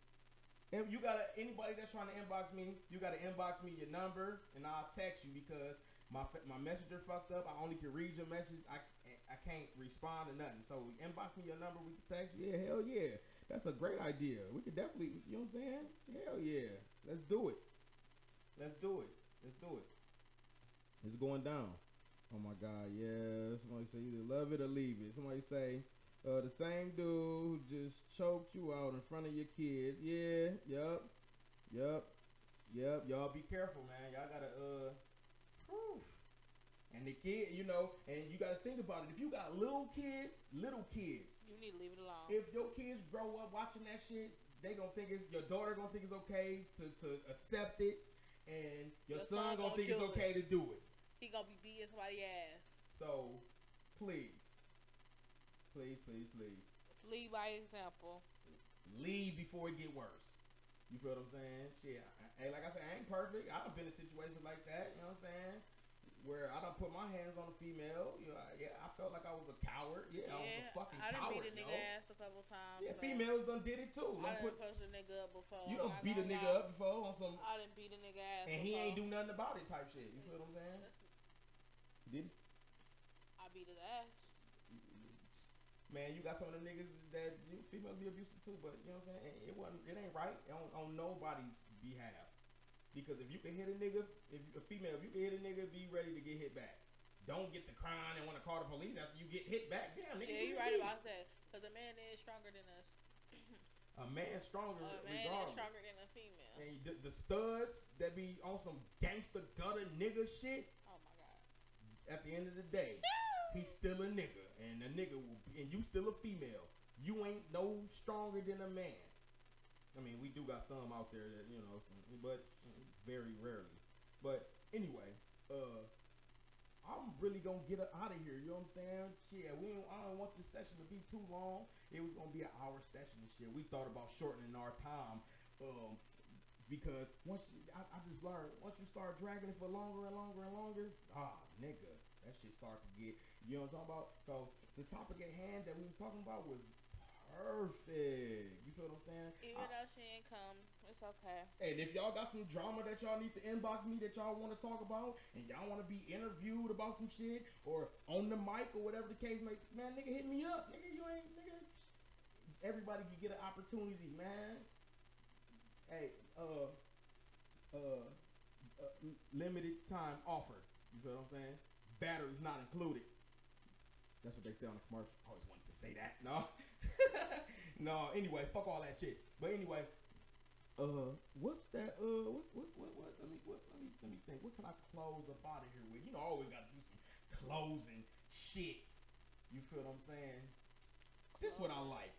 And you gotta anybody that's trying to inbox me, you gotta inbox me your number, and I'll text you because my my messenger fucked up. I only can read your message. I I can't respond to nothing. So inbox me your number. We can text. you. Yeah, hell yeah. That's a great idea. We could definitely. You know what I'm saying? Hell yeah. Let's do it. Let's do it. Let's do it. It's going down. Oh my God, yeah. Somebody say you either love it or leave it. Somebody say, uh, the same dude who just choked you out in front of your kids. Yeah, yup, yup, yup. Y'all be careful, man. Y'all gotta, uh, whew. and the kid, you know, and you gotta think about it. If you got little kids, little kids, You need to leave it alone. if your kids grow up watching that shit, they gonna think it's your daughter gonna think it's okay to, to accept it, and your, Your son, son gonna gonna think it's do it. okay to do it. He gonna be beating somebody's ass. So, please, please, please, please, Lead by example. leave before it get worse. You feel what I'm saying? Shit, I, I- like I said, I ain't perfect. I've been in situations like that. You know what I'm saying? Where I don't put my hands on a female. You know, I, yeah, I felt like I was a coward. Yeah, I was a fucking coward. I done coward. beat a nigga yo. ass a couple times. Yeah, so females done did it too. I Don't done put, a nigga up before. you don't not beat a nigga lie. up before on some, I done beat a nigga ass. and he ain't do nothing about it type shit. You feel what I'm saying? Did? I beat his ass. Man, you got some of them niggas that you females be abusive too, but you know what I'm saying? It wasn't. It ain't right on, on nobody's behalf. Because if you can hit a nigga, if a female, if you can hit a nigga, be ready to get hit back. Don't get the crying and want to call the police after you get hit back. Damn, nigga. Yeah, you right about that. Cause a man is stronger than us. A man stronger A man is stronger than a female. and the, the studs that be on some gangster gutter nigga shit. At the end of the day, he's still a nigga, and a nigga will, and you still a female. You ain't no stronger than a man. I mean, we do got some out there that you know, some, but very rarely. But anyway, uh, I'm really gonna get out of here. You know what I'm saying? Shit, we I don't want this session to be too long. It was gonna be an hour session and shit. We thought about shortening our time, um, because once you, I, I just learned once you start dragging it for longer and longer and longer, ah, nigga, that shit start to get. You know what I'm talking about? So the topic at hand that we was talking about was perfect. You feel what I'm saying? Even I- though she ain't come, it's okay. and if y'all got some drama that y'all need to inbox me that y'all want to talk about, and y'all want to be interviewed about some shit or on the mic or whatever the case may, be, man, nigga, hit me up, nigga. You ain't, nigga. Everybody can get an opportunity, man. Hey, uh, uh, uh, limited time offer. You feel what I'm saying? Batteries not included. That's what they say on the commercial. I always wanted to say that. No, no. Anyway, fuck all that shit. But anyway, uh, what's that? Uh, what's what what what? Let me what, let me let me think. What can I close up out of here with? You know, I always got to do some closing shit. You feel what I'm saying? This what I like.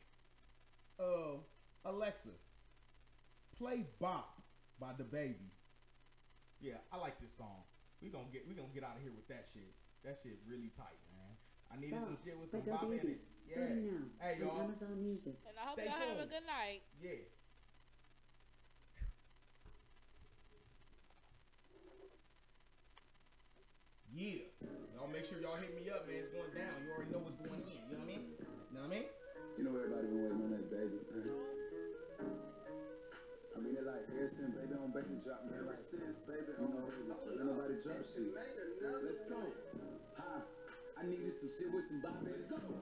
Uh, Alexa, play "Bop" by DaBaby. Yeah, I like this song. We gonna get we gonna get out of here with that shit. That shit really tight, man. I needed some shit with by some bop in it. Yeah. now Hey, y'all. Amazon Music. And I hope Stay y'all have a good night. Yeah. Yeah. Y'all make sure y'all hit me up, man. It's going down. Baby drop, man. Ever since baby drop, ain't nobody drop shit. Let's go. Hi, I needed some shit with some bop in it.